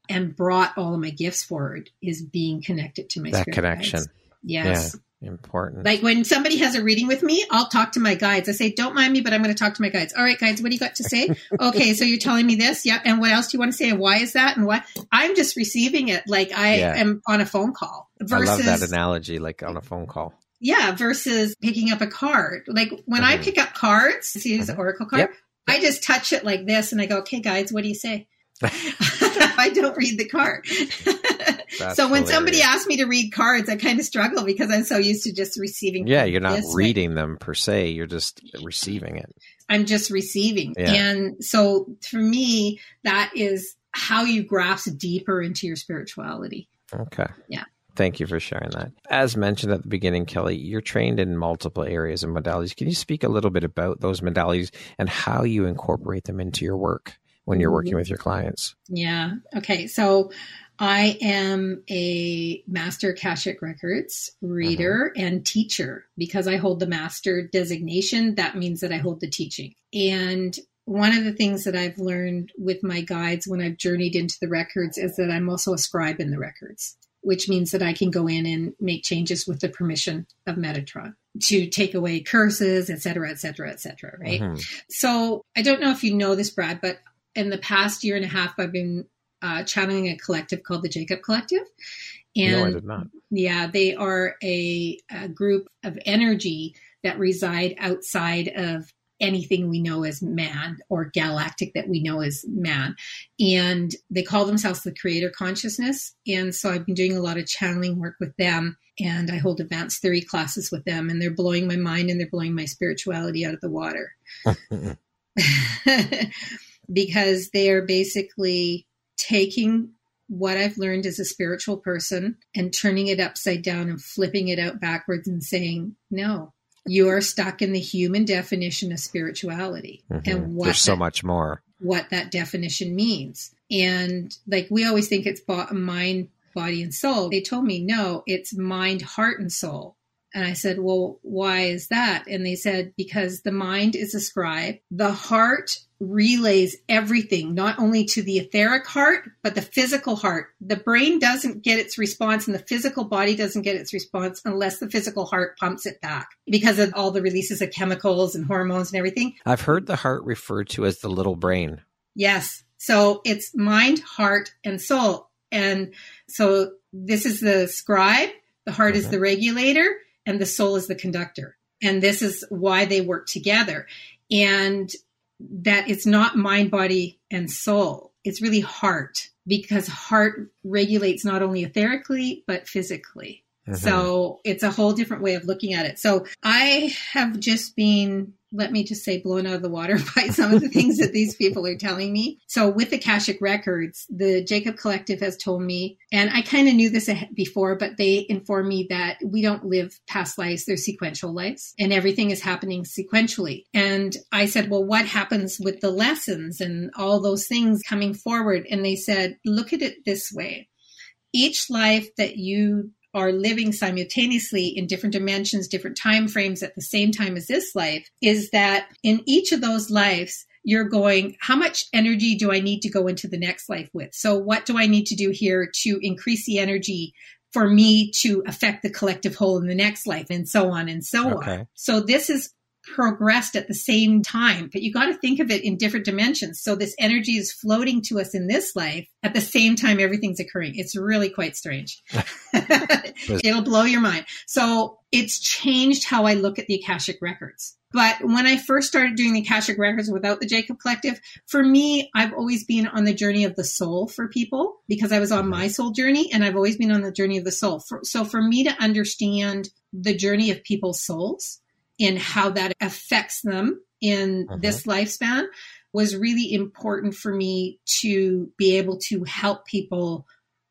and brought all of my gifts forward is being connected to my that connection. Guides. Yes. Yeah, important. Like when somebody has a reading with me, I'll talk to my guides. I say, "Don't mind me, but I'm going to talk to my guides." All right, guides, what do you got to say? okay, so you're telling me this, yeah. And what else do you want to say? And why is that? And why? I'm just receiving it like I yeah. am on a phone call. Versus, I love that analogy, like on a phone call. Yeah, versus picking up a card. Like when mm-hmm. I pick up cards, see this mm-hmm. oracle card, yep. I just touch it like this and I go, okay, guys, what do you say? I don't read the card. so when hilarious. somebody asks me to read cards, I kind of struggle because I'm so used to just receiving. Yeah, you're not reading way. them per se, you're just receiving it. I'm just receiving. Yeah. And so for me, that is how you grasp deeper into your spirituality. Okay. Yeah. Thank you for sharing that. As mentioned at the beginning, Kelly, you're trained in multiple areas and modalities. Can you speak a little bit about those modalities and how you incorporate them into your work when you're working with your clients? Yeah. Okay. So I am a master Akashic Records reader mm-hmm. and teacher because I hold the master designation. That means that I hold the teaching. And one of the things that I've learned with my guides when I've journeyed into the records is that I'm also a scribe in the records which means that I can go in and make changes with the permission of Metatron to take away curses, et cetera, et cetera, et cetera, right? Mm-hmm. So I don't know if you know this, Brad, but in the past year and a half, I've been uh, channeling a collective called the Jacob Collective. And no, I did not. Yeah, they are a, a group of energy that reside outside of anything we know as man or galactic that we know as man. And they call themselves the creator consciousness. And so I've been doing a lot of channeling work with them and I hold advanced theory classes with them and they're blowing my mind and they're blowing my spirituality out of the water. because they are basically taking what I've learned as a spiritual person and turning it upside down and flipping it out backwards and saying, no, you are stuck in the human definition of spirituality mm-hmm. and what there's so that, much more. what that definition means. And like we always think it's mind body and soul. They told me no it's mind heart and soul and I said, Well, why is that? And they said, Because the mind is a scribe. The heart relays everything, not only to the etheric heart, but the physical heart. The brain doesn't get its response and the physical body doesn't get its response unless the physical heart pumps it back because of all the releases of chemicals and hormones and everything. I've heard the heart referred to as the little brain. Yes. So it's mind, heart, and soul. And so this is the scribe, the heart mm-hmm. is the regulator and the soul is the conductor. And this is why they work together. And that it's not mind, body, and soul. It's really heart because heart regulates not only etherically, but physically. Mm-hmm. So it's a whole different way of looking at it. So I have just been let me just say, blown out of the water by some of the things that these people are telling me. So with the Akashic Records, the Jacob Collective has told me, and I kind of knew this before, but they informed me that we don't live past lives, they're sequential lives, and everything is happening sequentially. And I said, well, what happens with the lessons and all those things coming forward? And they said, look at it this way. Each life that you are living simultaneously in different dimensions, different time frames at the same time as this life, is that in each of those lives, you're going, how much energy do I need to go into the next life with? So, what do I need to do here to increase the energy for me to affect the collective whole in the next life, and so on and so okay. on? So, this is progressed at the same time, but you got to think of it in different dimensions. So this energy is floating to us in this life at the same time everything's occurring. It's really quite strange. It'll blow your mind. So it's changed how I look at the Akashic records. But when I first started doing the Akashic records without the Jacob Collective, for me, I've always been on the journey of the soul for people because I was on my soul journey and I've always been on the journey of the soul. For, so for me to understand the journey of people's souls and how that affects them in uh-huh. this lifespan was really important for me to be able to help people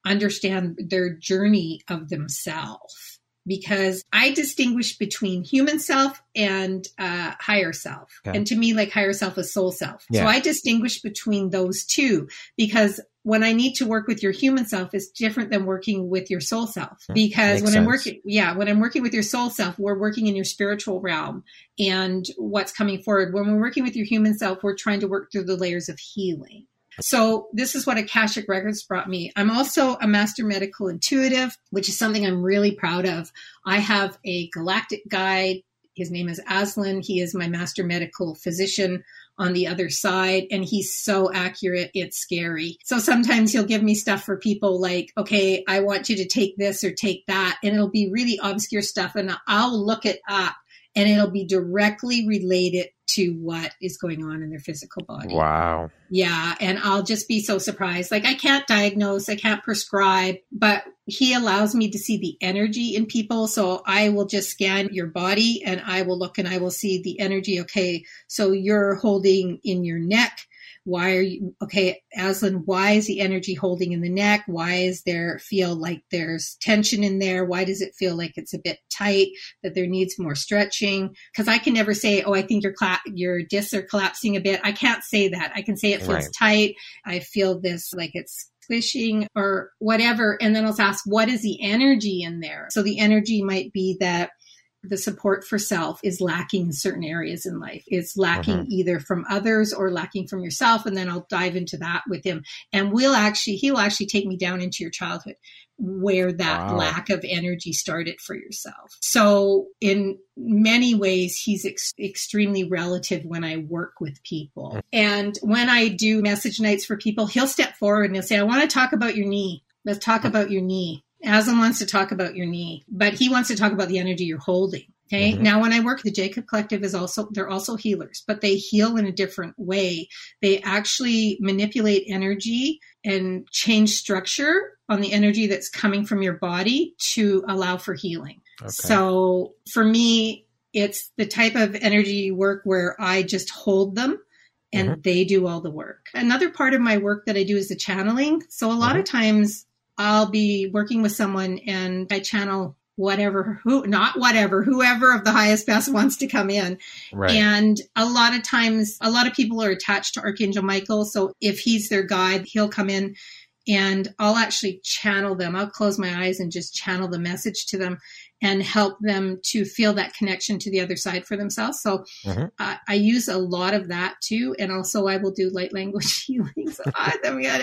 understand their journey of themselves because I distinguish between human self and uh, higher self. Okay. And to me, like higher self is soul self. Yeah. So I distinguish between those two because when I need to work with your human self is different than working with your soul self. Because Makes when sense. I'm working, yeah, when I'm working with your soul self, we're working in your spiritual realm and what's coming forward. When we're working with your human self, we're trying to work through the layers of healing. So this is what Akashic Records brought me. I'm also a master medical intuitive, which is something I'm really proud of. I have a galactic guide. His name is Aslan. He is my master medical physician on the other side and he's so accurate it's scary so sometimes he'll give me stuff for people like okay i want you to take this or take that and it'll be really obscure stuff and i'll look it up and it'll be directly related to what is going on in their physical body. Wow. Yeah. And I'll just be so surprised. Like, I can't diagnose, I can't prescribe, but he allows me to see the energy in people. So I will just scan your body and I will look and I will see the energy. Okay. So you're holding in your neck why are you okay aslan why is the energy holding in the neck? Why is there feel like there's tension in there? Why does it feel like it's a bit tight that there needs more stretching? Because i can never say oh i think your cla- your discs are collapsing a bit. I can't say that. I can say it feels right. tight. I feel this like it's squishing or whatever. And then i'll ask what is the energy in there? So the energy might be that the support for self is lacking in certain areas in life. It's lacking uh-huh. either from others or lacking from yourself. And then I'll dive into that with him. And we'll actually, he'll actually take me down into your childhood where that wow. lack of energy started for yourself. So in many ways, he's ex- extremely relative when I work with people. Mm. And when I do message nights for people, he'll step forward and he'll say, I want to talk about your knee. Let's talk mm. about your knee. Aslan wants to talk about your knee, but he wants to talk about the energy you're holding. Okay. Mm-hmm. Now, when I work, the Jacob Collective is also, they're also healers, but they heal in a different way. They actually manipulate energy and change structure on the energy that's coming from your body to allow for healing. Okay. So for me, it's the type of energy work where I just hold them and mm-hmm. they do all the work. Another part of my work that I do is the channeling. So a lot mm-hmm. of times I'll be working with someone and I channel whatever who not whatever whoever of the highest best wants to come in right. and a lot of times a lot of people are attached to archangel michael so if he's their guide he'll come in and i'll actually channel them i'll close my eyes and just channel the message to them and help them to feel that connection to the other side for themselves. So mm-hmm. uh, I use a lot of that too. And also I will do light language healing. So I,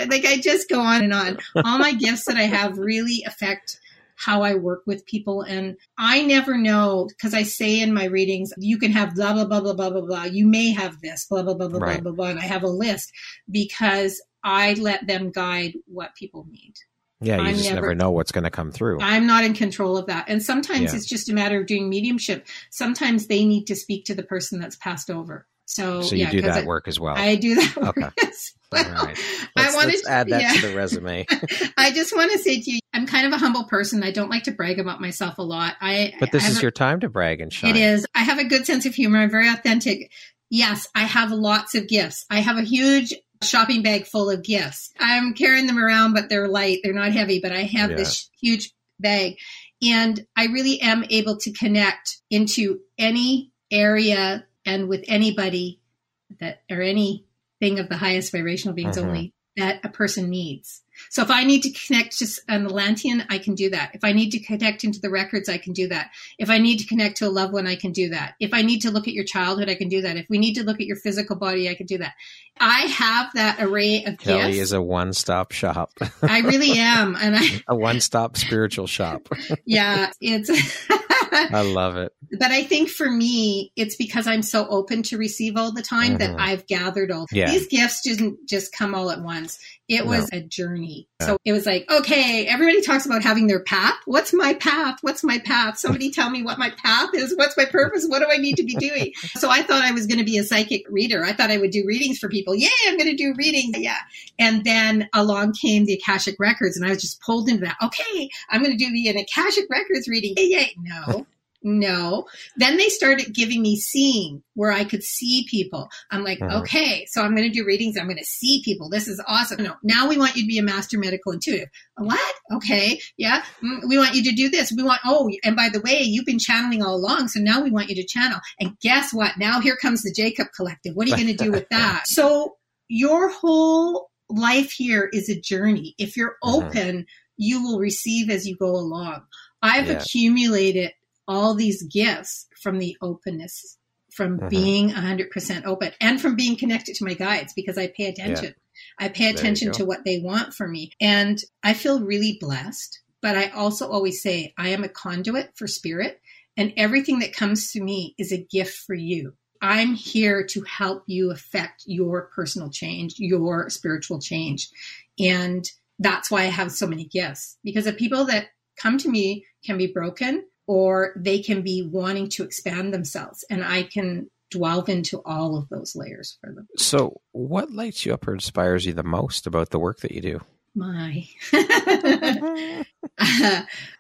like I just go on and on. All my gifts that I have really affect how I work with people. And I never know because I say in my readings, you can have blah, blah, blah, blah, blah, blah, blah. You may have this, blah, blah, blah, blah, right. blah, blah, blah. And I have a list because I let them guide what people need. Yeah, you I'm just never, never, know what's going to come through. I'm not in control of that. And sometimes yeah. it's just a matter of doing mediumship. Sometimes they need to speak to the person that's passed over. So, so you yeah, do that work as well. I do that work okay. as well. All right. Let's, I wanted to add that yeah. to the resume. I just want to say to you, I'm kind of a humble person. I don't like to brag about myself a lot. I but this I is a, your time to brag and shine. It is. I have a good sense of humor. I'm very authentic. Yes, I have lots of gifts. I have a huge shopping bag full of gifts. I'm carrying them around, but they're light. They're not heavy, but I have yeah. this huge bag. And I really am able to connect into any area and with anybody that, or anything of the highest vibrational beings mm-hmm. only that a person needs. So if I need to connect to an Atlantean, I can do that. If I need to connect into the records, I can do that. If I need to connect to a loved one, I can do that. If I need to look at your childhood, I can do that. If we need to look at your physical body, I can do that. I have that array of Kelly gifts. is a one-stop shop. I really am, and I a one-stop spiritual shop. yeah, it's I love it. But I think for me, it's because I'm so open to receive all the time that Mhm. I've gathered all Yeah. these gifts didn't just come all at once. It was a journey. Yeah. So it was like, okay, everybody talks about having their path. What's my path? What's my path? Somebody tell me what my path is. What's my purpose? What do I need to be doing? So I thought I was going to be a psychic reader. I thought I would do readings for people. Yay, I'm going to do readings. Yeah. And then along came the Akashic Records, and I was just pulled into that. Okay, I'm going to do the an Akashic Records reading. Yay, yay. No, no. Then they started giving me seeing where I could see people. I'm like, Mhm. okay, so I'm going to do readings. I'm going to see people. This is awesome. No, now we want you to be a master medical intuitive. What? Okay. Yeah. Mm, We want you to do this. We want, oh, and by the way, you've been channeling all along. So now we want you to channel. And guess what? Now here comes the Jacob Collective. What are you going to do with that? So your whole life here is a journey. If you're Mhm. open, you will receive as you go along. I've Yeah. accumulated all these gifts from the openness, from Mhm. being 100% open, and from being connected to my guides because I pay attention. I pay attention to what they want for me. And I feel really blessed. But I also always say I am a conduit for spirit, and everything that comes to me is a gift for you. I'm here to help you affect your personal change, your spiritual change. And that's why I have so many gifts because the people that come to me can be broken or they can be wanting to expand themselves. And I can delve into all of those layers for them. So, what lights you up or inspires you the most about the work that you do? My.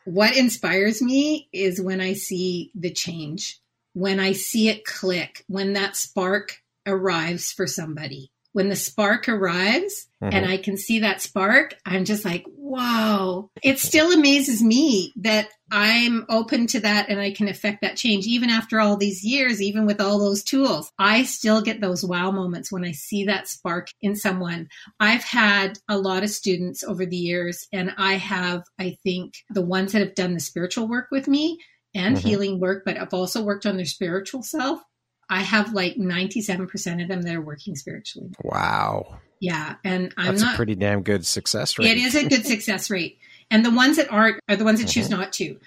what inspires me is when I see the change, when I see it click, when that spark arrives for somebody. When the spark arrives and Mhm. I can see that spark, I'm just like, wow. It still amazes me that I'm open to that and I can affect that change. Even after all these years, even with all those tools, I still get those wow moments when I see that spark in someone. I've had a lot of students over the years, and I have, I think, the ones that have done the spiritual work with me and Mhm. healing work, but I've also worked on their spiritual self. I have like 97% of them that are working spiritually. Wow. Yeah. And I'm That's not a pretty damn good success rate. it is a good success rate. And the ones that aren't are the ones that choose Mhm. not to.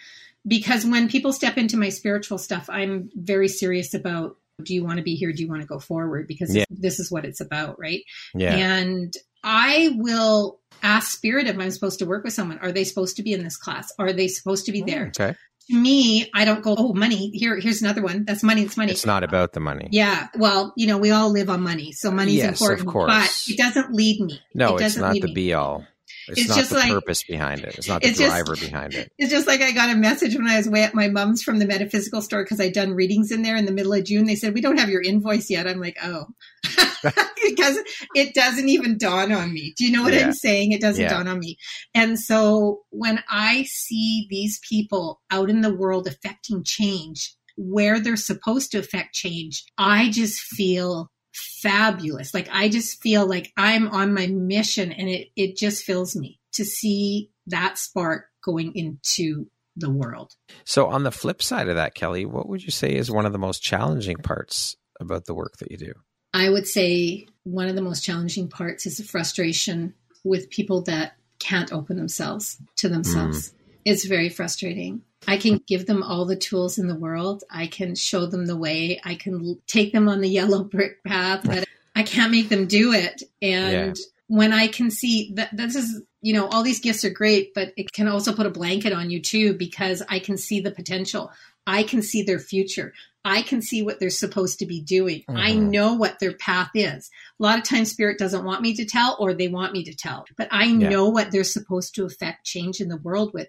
Because when people step into my spiritual stuff, I'm very serious about do you want to be here? Do you want to go forward? Because Yeah. this is what it's about, right? Yeah. And I will ask spirit if I'm supposed to work with someone. Are they supposed to be in this class? Are they supposed to be there? Okay. To me, I don't go, oh, money. Here, here's another one. That's money. It's money. It's not about the money. Yeah. Well, you know, we all live on money. So money's Yes, of important. course. But it doesn't lead me. No, it it's doesn't the me. be all. It's, It's not just the like- purpose behind it. It's not the it's just- driver behind it. It's just like I got a message when I was away at my mom's from the metaphysical store because I'd done readings in there in the middle of June. They said, We don't have your invoice yet. I'm like, Oh, because it doesn't even dawn on me. Do you know what Yeah. I'm saying? It doesn't Yeah. dawn on me. And so when I see these people out in the world affecting change where they're supposed to affect change, I just feel fabulous. Like I just feel like I'm on my mission and it, it just fills me to see that spark going into the world. So, on the flip side of that, Kelly, what would you say is one of the most challenging parts about the work that you do? I would say one of the most challenging parts is the frustration with people that can't open themselves to themselves. Mm. It's very frustrating. I can give them all the tools in the world. I can show them the way. I can take them on the yellow brick path, but I can't make them do it. And when I can see that this is, you know, all these gifts are great, but it can also put a blanket on you too, because I can see the potential. I can see their future. I can see what they're supposed to be doing. I Mhm. know what their path is. A lot of times spirit doesn't want me to tell or they want me to tell, but I Yeah. know what they're supposed to affect change in the world with.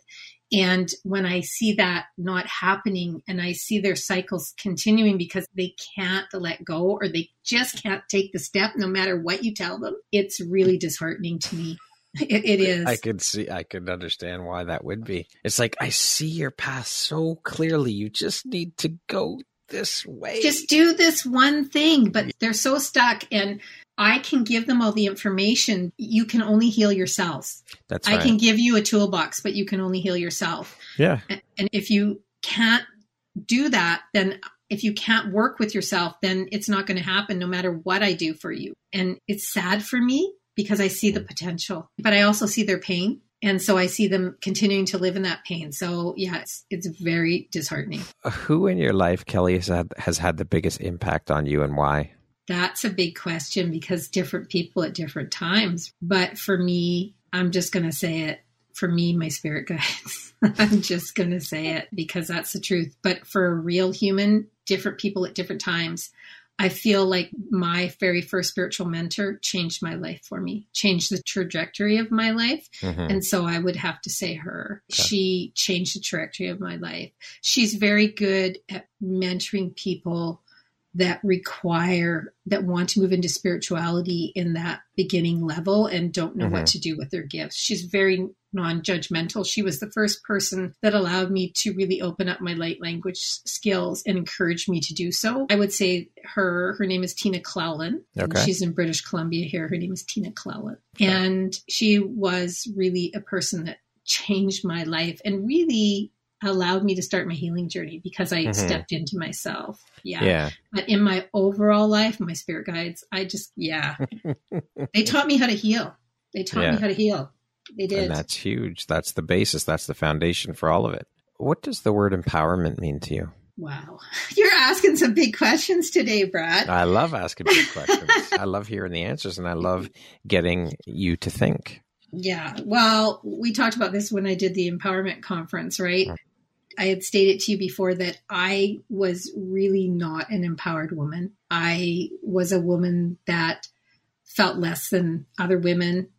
And when I see that not happening and I see their cycles continuing because they can't let go or they just can't take the step no matter what you tell them, it's really disheartening to me. It, it is. I could see, I could understand why that would be. It's like, I see your path so clearly. You just need to go this way. just do this one thing, but they're so stuck and I can give them all the information. You can only heal yourselves. That's right. I can give you a toolbox, but you can only heal yourself. yeah. And if you can't do that, then if you can't work with yourself, then it's not going to happen no matter what I do for you. And it's sad for me because I see the potential, but I also see their pain and so I see them continuing to live in that pain. So yeah, it's it's very disheartening. Uh, who in your life, Kelly, has had, has had the biggest impact on you, and why? That's a big question because different people at different times. But for me, I'm just going to say it. For me, my spirit guides. I'm just going to say it because that's the truth. But for a real human, different people at different times, I feel like my very first spiritual mentor changed my life for me, changed the trajectory of my life. Mm-hmm. And so I would have to say her. Okay. She changed the trajectory of my life. She's very good at mentoring people that require that want to move into spirituality in that beginning level and don't know mm-hmm. what to do with their gifts. She's very non-judgmental. She was the first person that allowed me to really open up my light language skills and encouraged me to do so. I would say her her name is Tina Cleland. Okay. She's in British Columbia here. Her name is Tina Cleland. Okay. And she was really a person that changed my life and really allowed me to start my healing journey because I mm-hmm. stepped into myself. Yeah. yeah. But in my overall life, my spirit guides, I just, yeah, they taught me how to heal. They taught yeah. me how to heal. They did. And that's huge. That's the basis. That's the foundation for all of it. What does the word empowerment mean to you? Wow. You're asking some big questions today, Brad. I love asking big questions. I love hearing the answers and I love getting you to think. Yeah. Well, we talked about this when I did the empowerment conference, right? Mm-hmm. I had stated to you before that I was really not an empowered woman. I was a woman that felt less than other women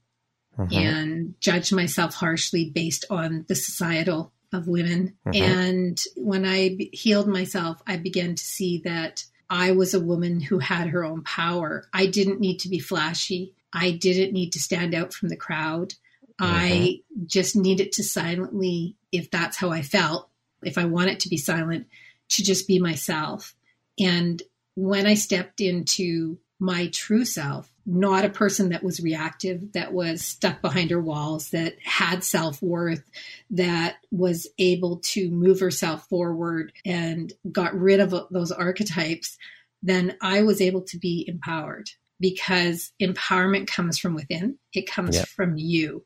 uh-huh. and judge myself harshly based on the societal of women. Uh-huh. And when I healed myself, I began to see that I was a woman who had her own power. I didn't need to be flashy. I didn't need to stand out from the crowd. Uh-huh. I just needed to silently, if that's how I felt, if I want it to be silent, to just be myself. And when I stepped into my true self, not a person that was reactive, that was stuck behind her walls, that had self worth, that was able to move herself forward and got rid of those archetypes, then I was able to be empowered because empowerment comes from within, it comes yeah. from you.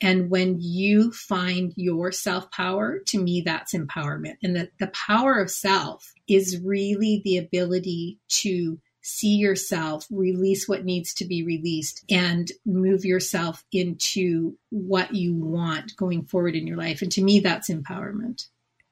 And when you find your self power, to me, that's empowerment. And the, the power of self is really the ability to see yourself, release what needs to be released, and move yourself into what you want going forward in your life. And to me, that's empowerment.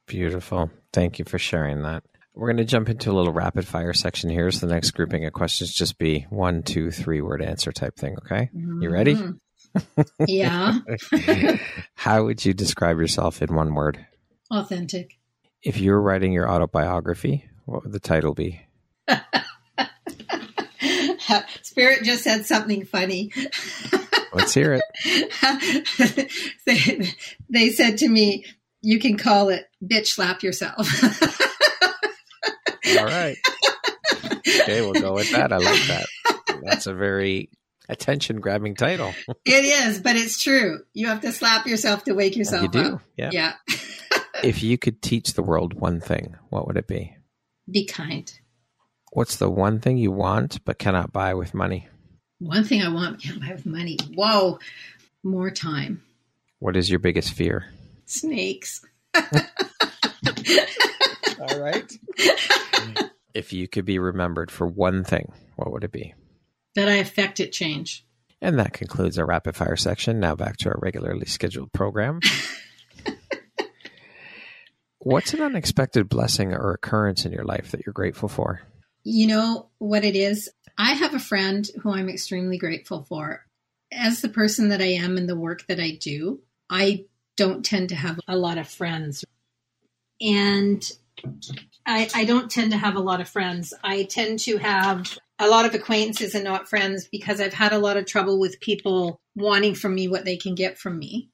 Beautiful. Thank you for sharing that. We're going to jump into a little rapid fire section here. So the next grouping of questions just be one, two, three word answer type thing. Okay. You ready? Mm-hmm. Yeah. How would you describe yourself in one word? Authentic. If you were writing your autobiography, what would the title be? Spirit just said something funny. Let's hear it. they, they said to me, You can call it Bitch Slap Yourself. All right. Okay, we'll go with that. I like that. That's a very attention grabbing title. it is, but it's true. You have to slap yourself to wake yourself you do. Up. Yeah. Yeah. if you could teach the world one thing, what would it be? Be kind. What's the one thing you want but cannot buy with money? One thing I want can't buy with money. Whoa, more time. What is your biggest fear? Snakes. All right. if you could be remembered for one thing, what would it be? That I affected change. And that concludes our rapid fire section. Now back to our regularly scheduled program. What's an unexpected blessing or occurrence in your life that you're grateful for? You know what it is? I have a friend who I'm extremely grateful for. As the person that I am and the work that I do, I don't tend to have a lot of friends. And I, I don't tend to have a lot of friends. I tend to have a lot of acquaintances and not friends because I've had a lot of trouble with people wanting from me what they can get from me.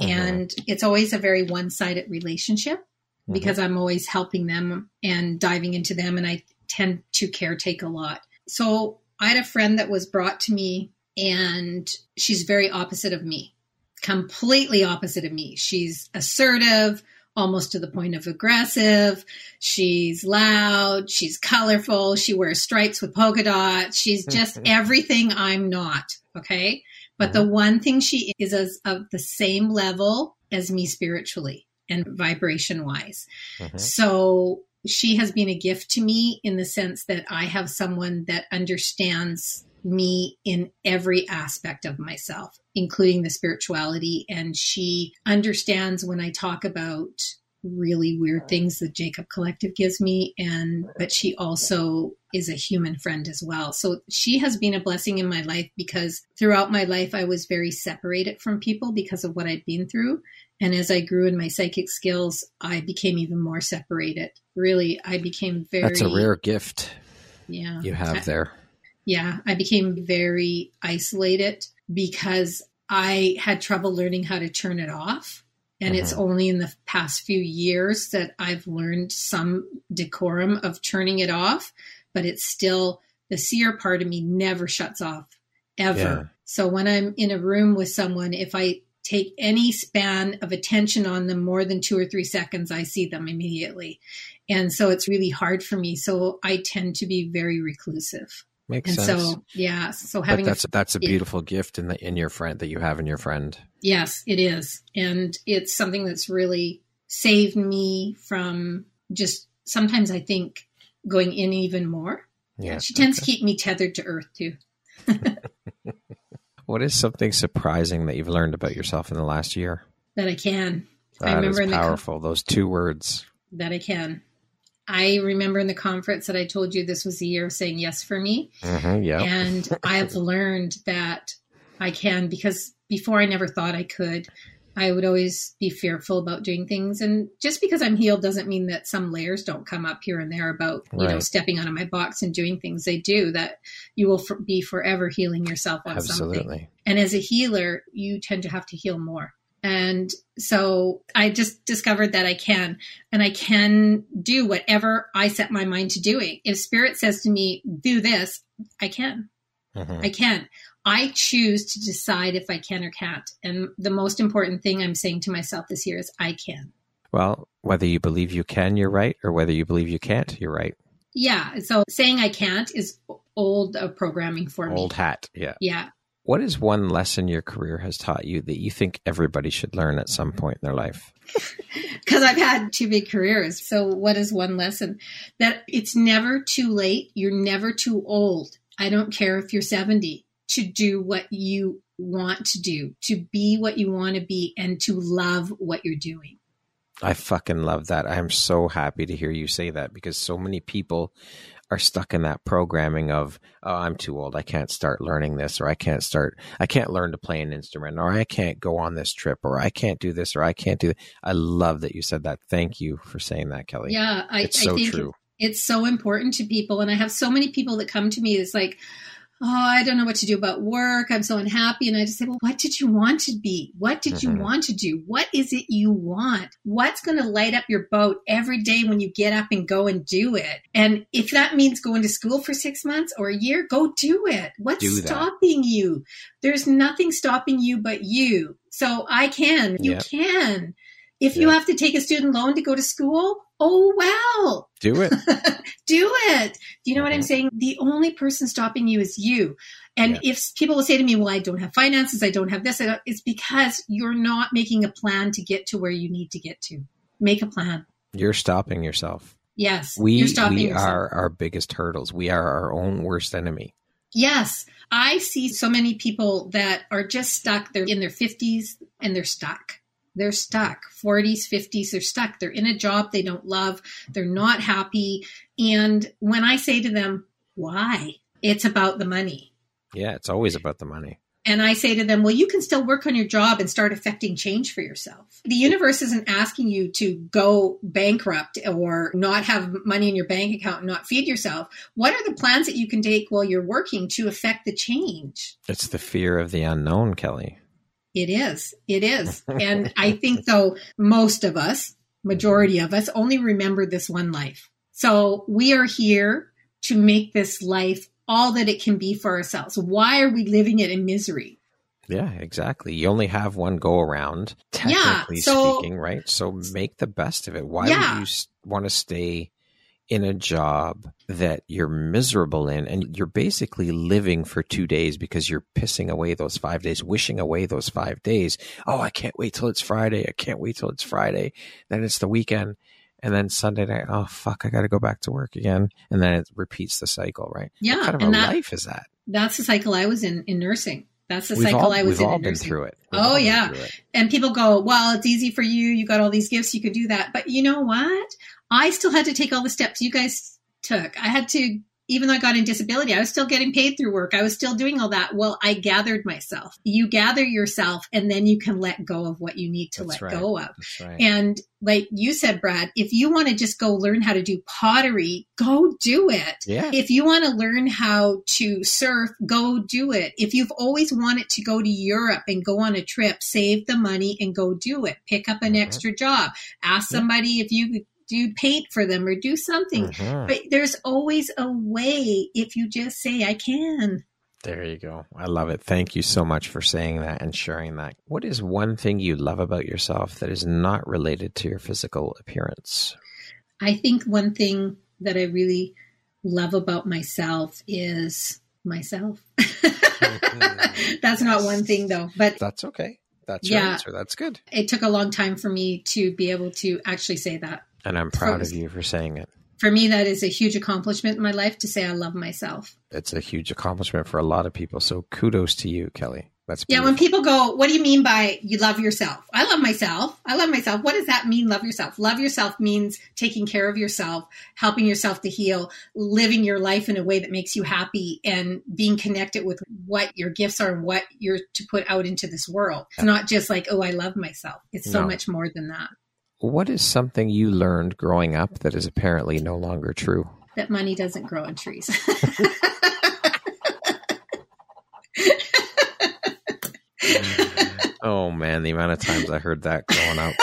Uh-huh. And it's always a very one sided relationship uh-huh. because I'm always helping them and diving into them. And I tend to caretake a lot. So I had a friend that was brought to me, and she's very opposite of me, completely opposite of me. She's assertive, almost to the point of aggressive. She's loud. She's colorful. She wears stripes with polka dots. She's just everything I'm not. Okay. But the one thing she is is of the same level as me spiritually and vibration wise. Mhm. So she has been a gift to me in the sense that I have someone that understands me in every aspect of myself, including the spirituality. And she understands when I talk about really weird things that Jacob Collective gives me. And, but she also is a human friend as well. So she has been a blessing in my life because throughout my life, I was very separated from people because of what I'd been through. And as I grew in my psychic skills, I became even more separated. Really, I became very. That's a rare gift Yeah. you have there. Yeah. I became very isolated because I had trouble learning how to turn it off. And it's Mhm. only in the past few years that I've learned some decorum of turning it off, but it's still the seer part of me never shuts off ever. Yeah. So when I'm in a room with someone, if I take any span of attention on them more than two or three seconds, I see them immediately. And so it's really hard for me. So I tend to be very reclusive. Makes And sense. so, yeah. So but having that's a, that's a beautiful gift in the in your friend that you have in your friend. yes, it is. And it's something that's really saved me from just sometimes I think going in even more. Yeah. She tends to keep me tethered to earth too. What is something surprising that you've learned about yourself in the last year? That I can. I That is remember in the powerful. Those two words. that I can. I remember in the conference that I told you this was the year of saying yes for me. hmm yeah. And I've learned that I can because before I never thought I could. I would always be fearful about doing things. And just because I'm healed doesn't mean that some layers don't come up here and there about, you know, stepping out of my box and doing things. They do that you will for- be forever healing yourself on something. Absolutely. And as a healer, you tend to have to heal more. And so I just discovered that I can, and I can do whatever I set my mind to doing. If spirit says to me, do this, I can. Mhm. I can. I choose to decide if I can or can't. And the most important thing I'm saying to myself this year is I can. Well, whether you believe you can, you're right, or whether you believe you can't, you're right. Yeah. So saying I can't is old uh, programming for Old me. Old hat. Yeah. Yeah. What is one lesson your career has taught you that you think everybody should learn at some point in their life? because I've had two big careers. So, what is one lesson? That it's never too late. You're never too old. I don't care if you're 70 to do what you want to do, to be what you want to be, and to love what you're doing. I fucking love that. I am so happy to hear you say that because so many people are stuck in that programming of, oh, I'm too old. I can't start learning this, or I can't start, I can't learn to play an instrument, or I can't go on this trip, or I can't do this, or I can't do that. I love that you said that. Thank you for saying that, Kelly. Yeah, I, it's I so think true. it's so important to people. And I have so many people that come to me. It's like, oh, I don't know what to do about work. I'm so unhappy. And I just say, well, what did you want to be? What did you mm-hmm. want to do? What is it you want? What's going to light up your boat every day when you get up and go and do it? And if that means going to school for six months or a year, go do it. What's Do stopping you? There's nothing stopping you but you. So I can. You Yeah. can. If you have to take a student loan to go to school, oh well, Do it. do it. Do you know what I'm Mhm. saying? The only person stopping you is you. And if people will say to me, well, I don't have finances, I don't have this, I don't, it's because you're not making a plan to get to where you need to get to. Make a plan. You're stopping yourself. Yes. We, you're stopping we yourself. are our biggest hurdles. We are our own worst enemy. Yes. I see so many people that are just stuck. They're in their 50s and they're stuck. They're stuck. 40s, 50s, they're stuck. They're in a job they don't love. They're not happy. And when I say to them, why? It's about the money. Yeah, it's always about the money. And I say to them, well, you can still work on your job and start affecting change for yourself. The universe isn't asking you to go bankrupt or not have money in your bank account and not feed yourself. What are the plans that you can take while you're working to affect the change? It's the fear of the unknown, Kelly. It is. It is. And I think, though, most of us, majority of us, only remember this one life. So we are here to make this life all that it can be for ourselves. Why are we living it in misery? Yeah, exactly. You only have one go around, technically so- speaking, right? So make the best of it. Why Yeah. would you want to stay in a job that you're miserable in and you're basically living for two days because you're pissing away those five days, wishing away those five days. Oh, I can't wait till it's Friday. I can't wait till it's Friday. Then it's the weekend. And then Sunday night, oh fuck, I got to go back to work again. And then it repeats the cycle, right? Yeah. What kind of and a that- life is that? That's the cycle I was in in nursing. That's the we've cycle all, I was we've in. all been through it. We've Oh, yeah. it. And people go, well, it's easy for you. You got all these gifts. You could do that. But you know what? I still had to take all the steps you guys took. I had to, even though I got in disability, I was still getting paid through work. I was still doing all that. Well, I gathered myself. You gather yourself and then you can let go of what you need to That's let right. go of. Right. And like you said, Brad, if you want to just go learn how to do pottery, go do it. yeah. If you want to learn how to surf, go do it. If you've always wanted to go to Europe and go on a trip, save the money and go do it. Pick up an Mhm. extra job. Ask Yeah. somebody if you do paint for them or do something. Mhm. But there's always a way if you just say, I can. There you go. I love it. Thank you so much for saying that and sharing that. What is one thing you love about yourself that is not related to your physical appearance? I think one thing that I really love about myself is myself. That's not one thing though, but That's okay. That's your Yeah. answer. That's good. it took a long time for me to be able to actually say that. And I'm proud of you for saying it. For me, that is a huge accomplishment in my life to say I love myself. It's a huge accomplishment for a lot of people. So kudos to you, Kelly. That's Yeah, when people go, What do you mean by you love yourself? I love myself. I love myself. What does that mean, love yourself? Love yourself means taking care of yourself, helping yourself to heal, living your life in a way that makes you happy, and being connected with what your gifts are and what you're to put out into this world. It's not just like, Oh, I love myself. It's so No. much more than that. What is something you learned growing up that is apparently no longer true? That money doesn't grow on trees. oh man, the amount of times I heard that growing up.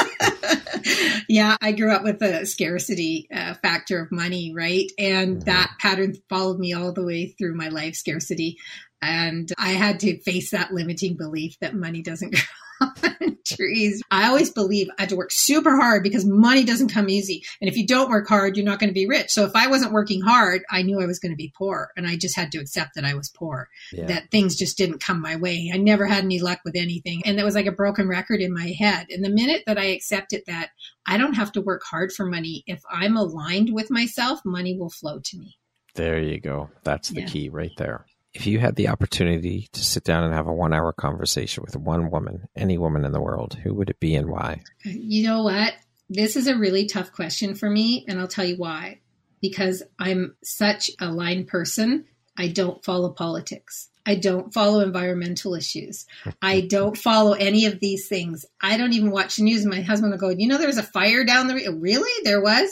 yeah, I grew up with a scarcity uh, factor of money, right? And Mhm. that pattern followed me all the way through my life scarcity. And I had to face that limiting belief that money doesn't grow trees. I always believe I had to work super hard because money doesn't come easy. And if you don't work hard, you're not going to be rich. So if I wasn't working hard, I knew I was going to be poor. And I just had to accept that I was poor Yeah. that things just didn't come my way. I never had any luck with anything. And that was like a broken record in my head. And the minute that I accepted that I don't have to work hard for money, if I'm aligned with myself, money will flow to me. There you go. That's the Yeah. key right there. If you had the opportunity to sit down and have a one hour conversation with one woman, any woman in the world, who would it be and why? You know what? This is a really tough question for me. And I'll tell you why. Because I'm such a line person, I don't follow politics. I don't follow environmental issues. I don't follow any of these things. I don't even watch the news. My husband will go, You know, there was a fire down the re-" Really? There was?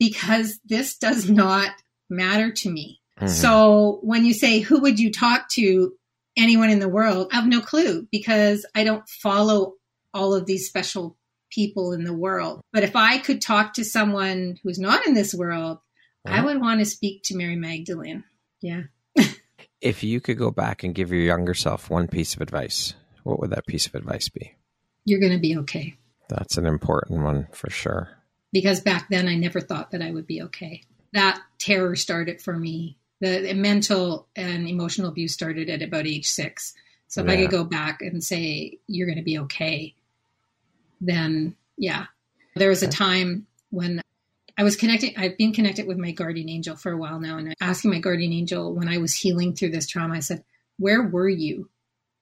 Because this does not matter to me. Mhm. So when you say, Who would you talk to? Anyone in the world, I have no clue because I don't follow all of these special people in the world. But if I could talk to someone who's not in this world, I Mhm. would want to speak to Mary Magdalene. Yeah. If you could go back and give your younger self one piece of advice, what would that piece of advice be? You're going to be okay. That's an important one for sure. Because back then I never thought that I would be okay. That terror started for me. The, mental and emotional abuse started at about age six. So if I could go back and say, you're going to be okay, then yeah. There was a time when I was connecting. I've been connected with my guardian angel for a while now. And asking my guardian angel when I was healing through this trauma, I said, Where were you?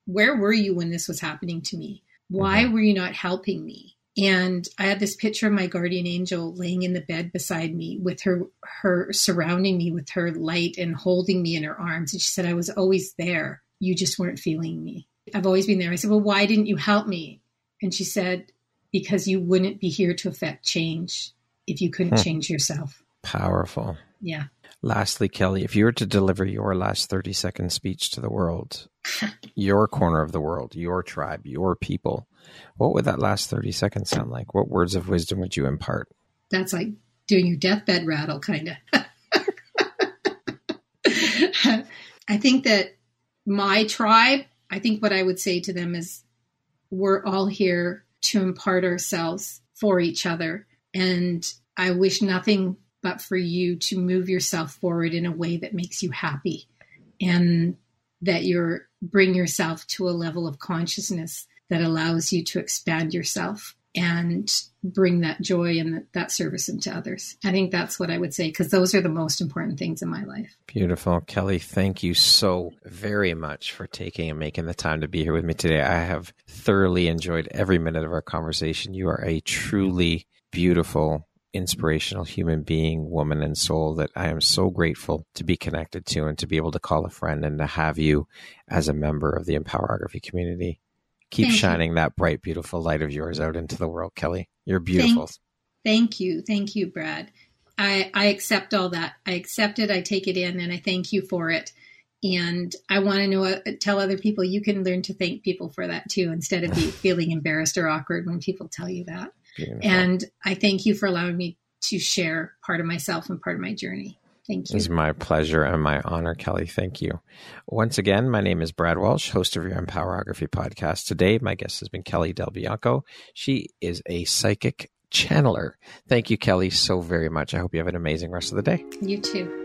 Where were you when this was happening to me? Why mm-hmm. were you not helping me? And I had this picture of my guardian angel laying in the bed beside me with her her surrounding me with her light and holding me in her arms. And she said, I was always there. You just weren't feeling me. I've always been there. I said, Well, why didn't you help me? And she said, Because you wouldn't be here to affect change if you couldn't Hmm. change yourself. Powerful. Yeah. Lastly, Kelly, if you were to deliver your last 30 second speech to the world, your corner of the world, your tribe, your people, what would that last 30 seconds sound like? What words of wisdom would you impart? That's like doing your deathbed rattle, kind of. I think that my tribe, I think what I would say to them is we're all here to impart ourselves for each other. And I wish nothing but for you to move yourself forward in a way that makes you happy and that you're bring yourself to a level of consciousness that allows you to expand yourself and bring that joy and that service into others. I think that's what I would say because those are the most important things in my life. Beautiful. Kelly, thank you so very much for taking and making the time to be here with me today. I have thoroughly enjoyed every minute of our conversation. You are a truly beautiful, inspirational human being, woman, and soul that I am so grateful to be connected to and to be able to call a friend and to have you as a member of the Empowerography community. Keep thank shining you. that bright, beautiful light of yours out into the world, Kelly. You're beautiful. Thank, thank you. Thank you, Brad. I, I accept all that. I accept it. I take it in and I thank you for it. And I want to know, uh, tell other people you can learn to thank people for that too, instead of be feeling embarrassed or awkward when people tell you that. Beautiful. And I thank you for allowing me to share part of myself and part of my journey. Thank you. It's my pleasure and my honor, Kelly. Thank you. Once again, my name is Brad Walsh, host of your Empowerography podcast. Today, my guest has been Kelly DelBianco. She is a psychic channeler. Thank you, Kelly, so very much. I hope you have an amazing rest of the day. You too.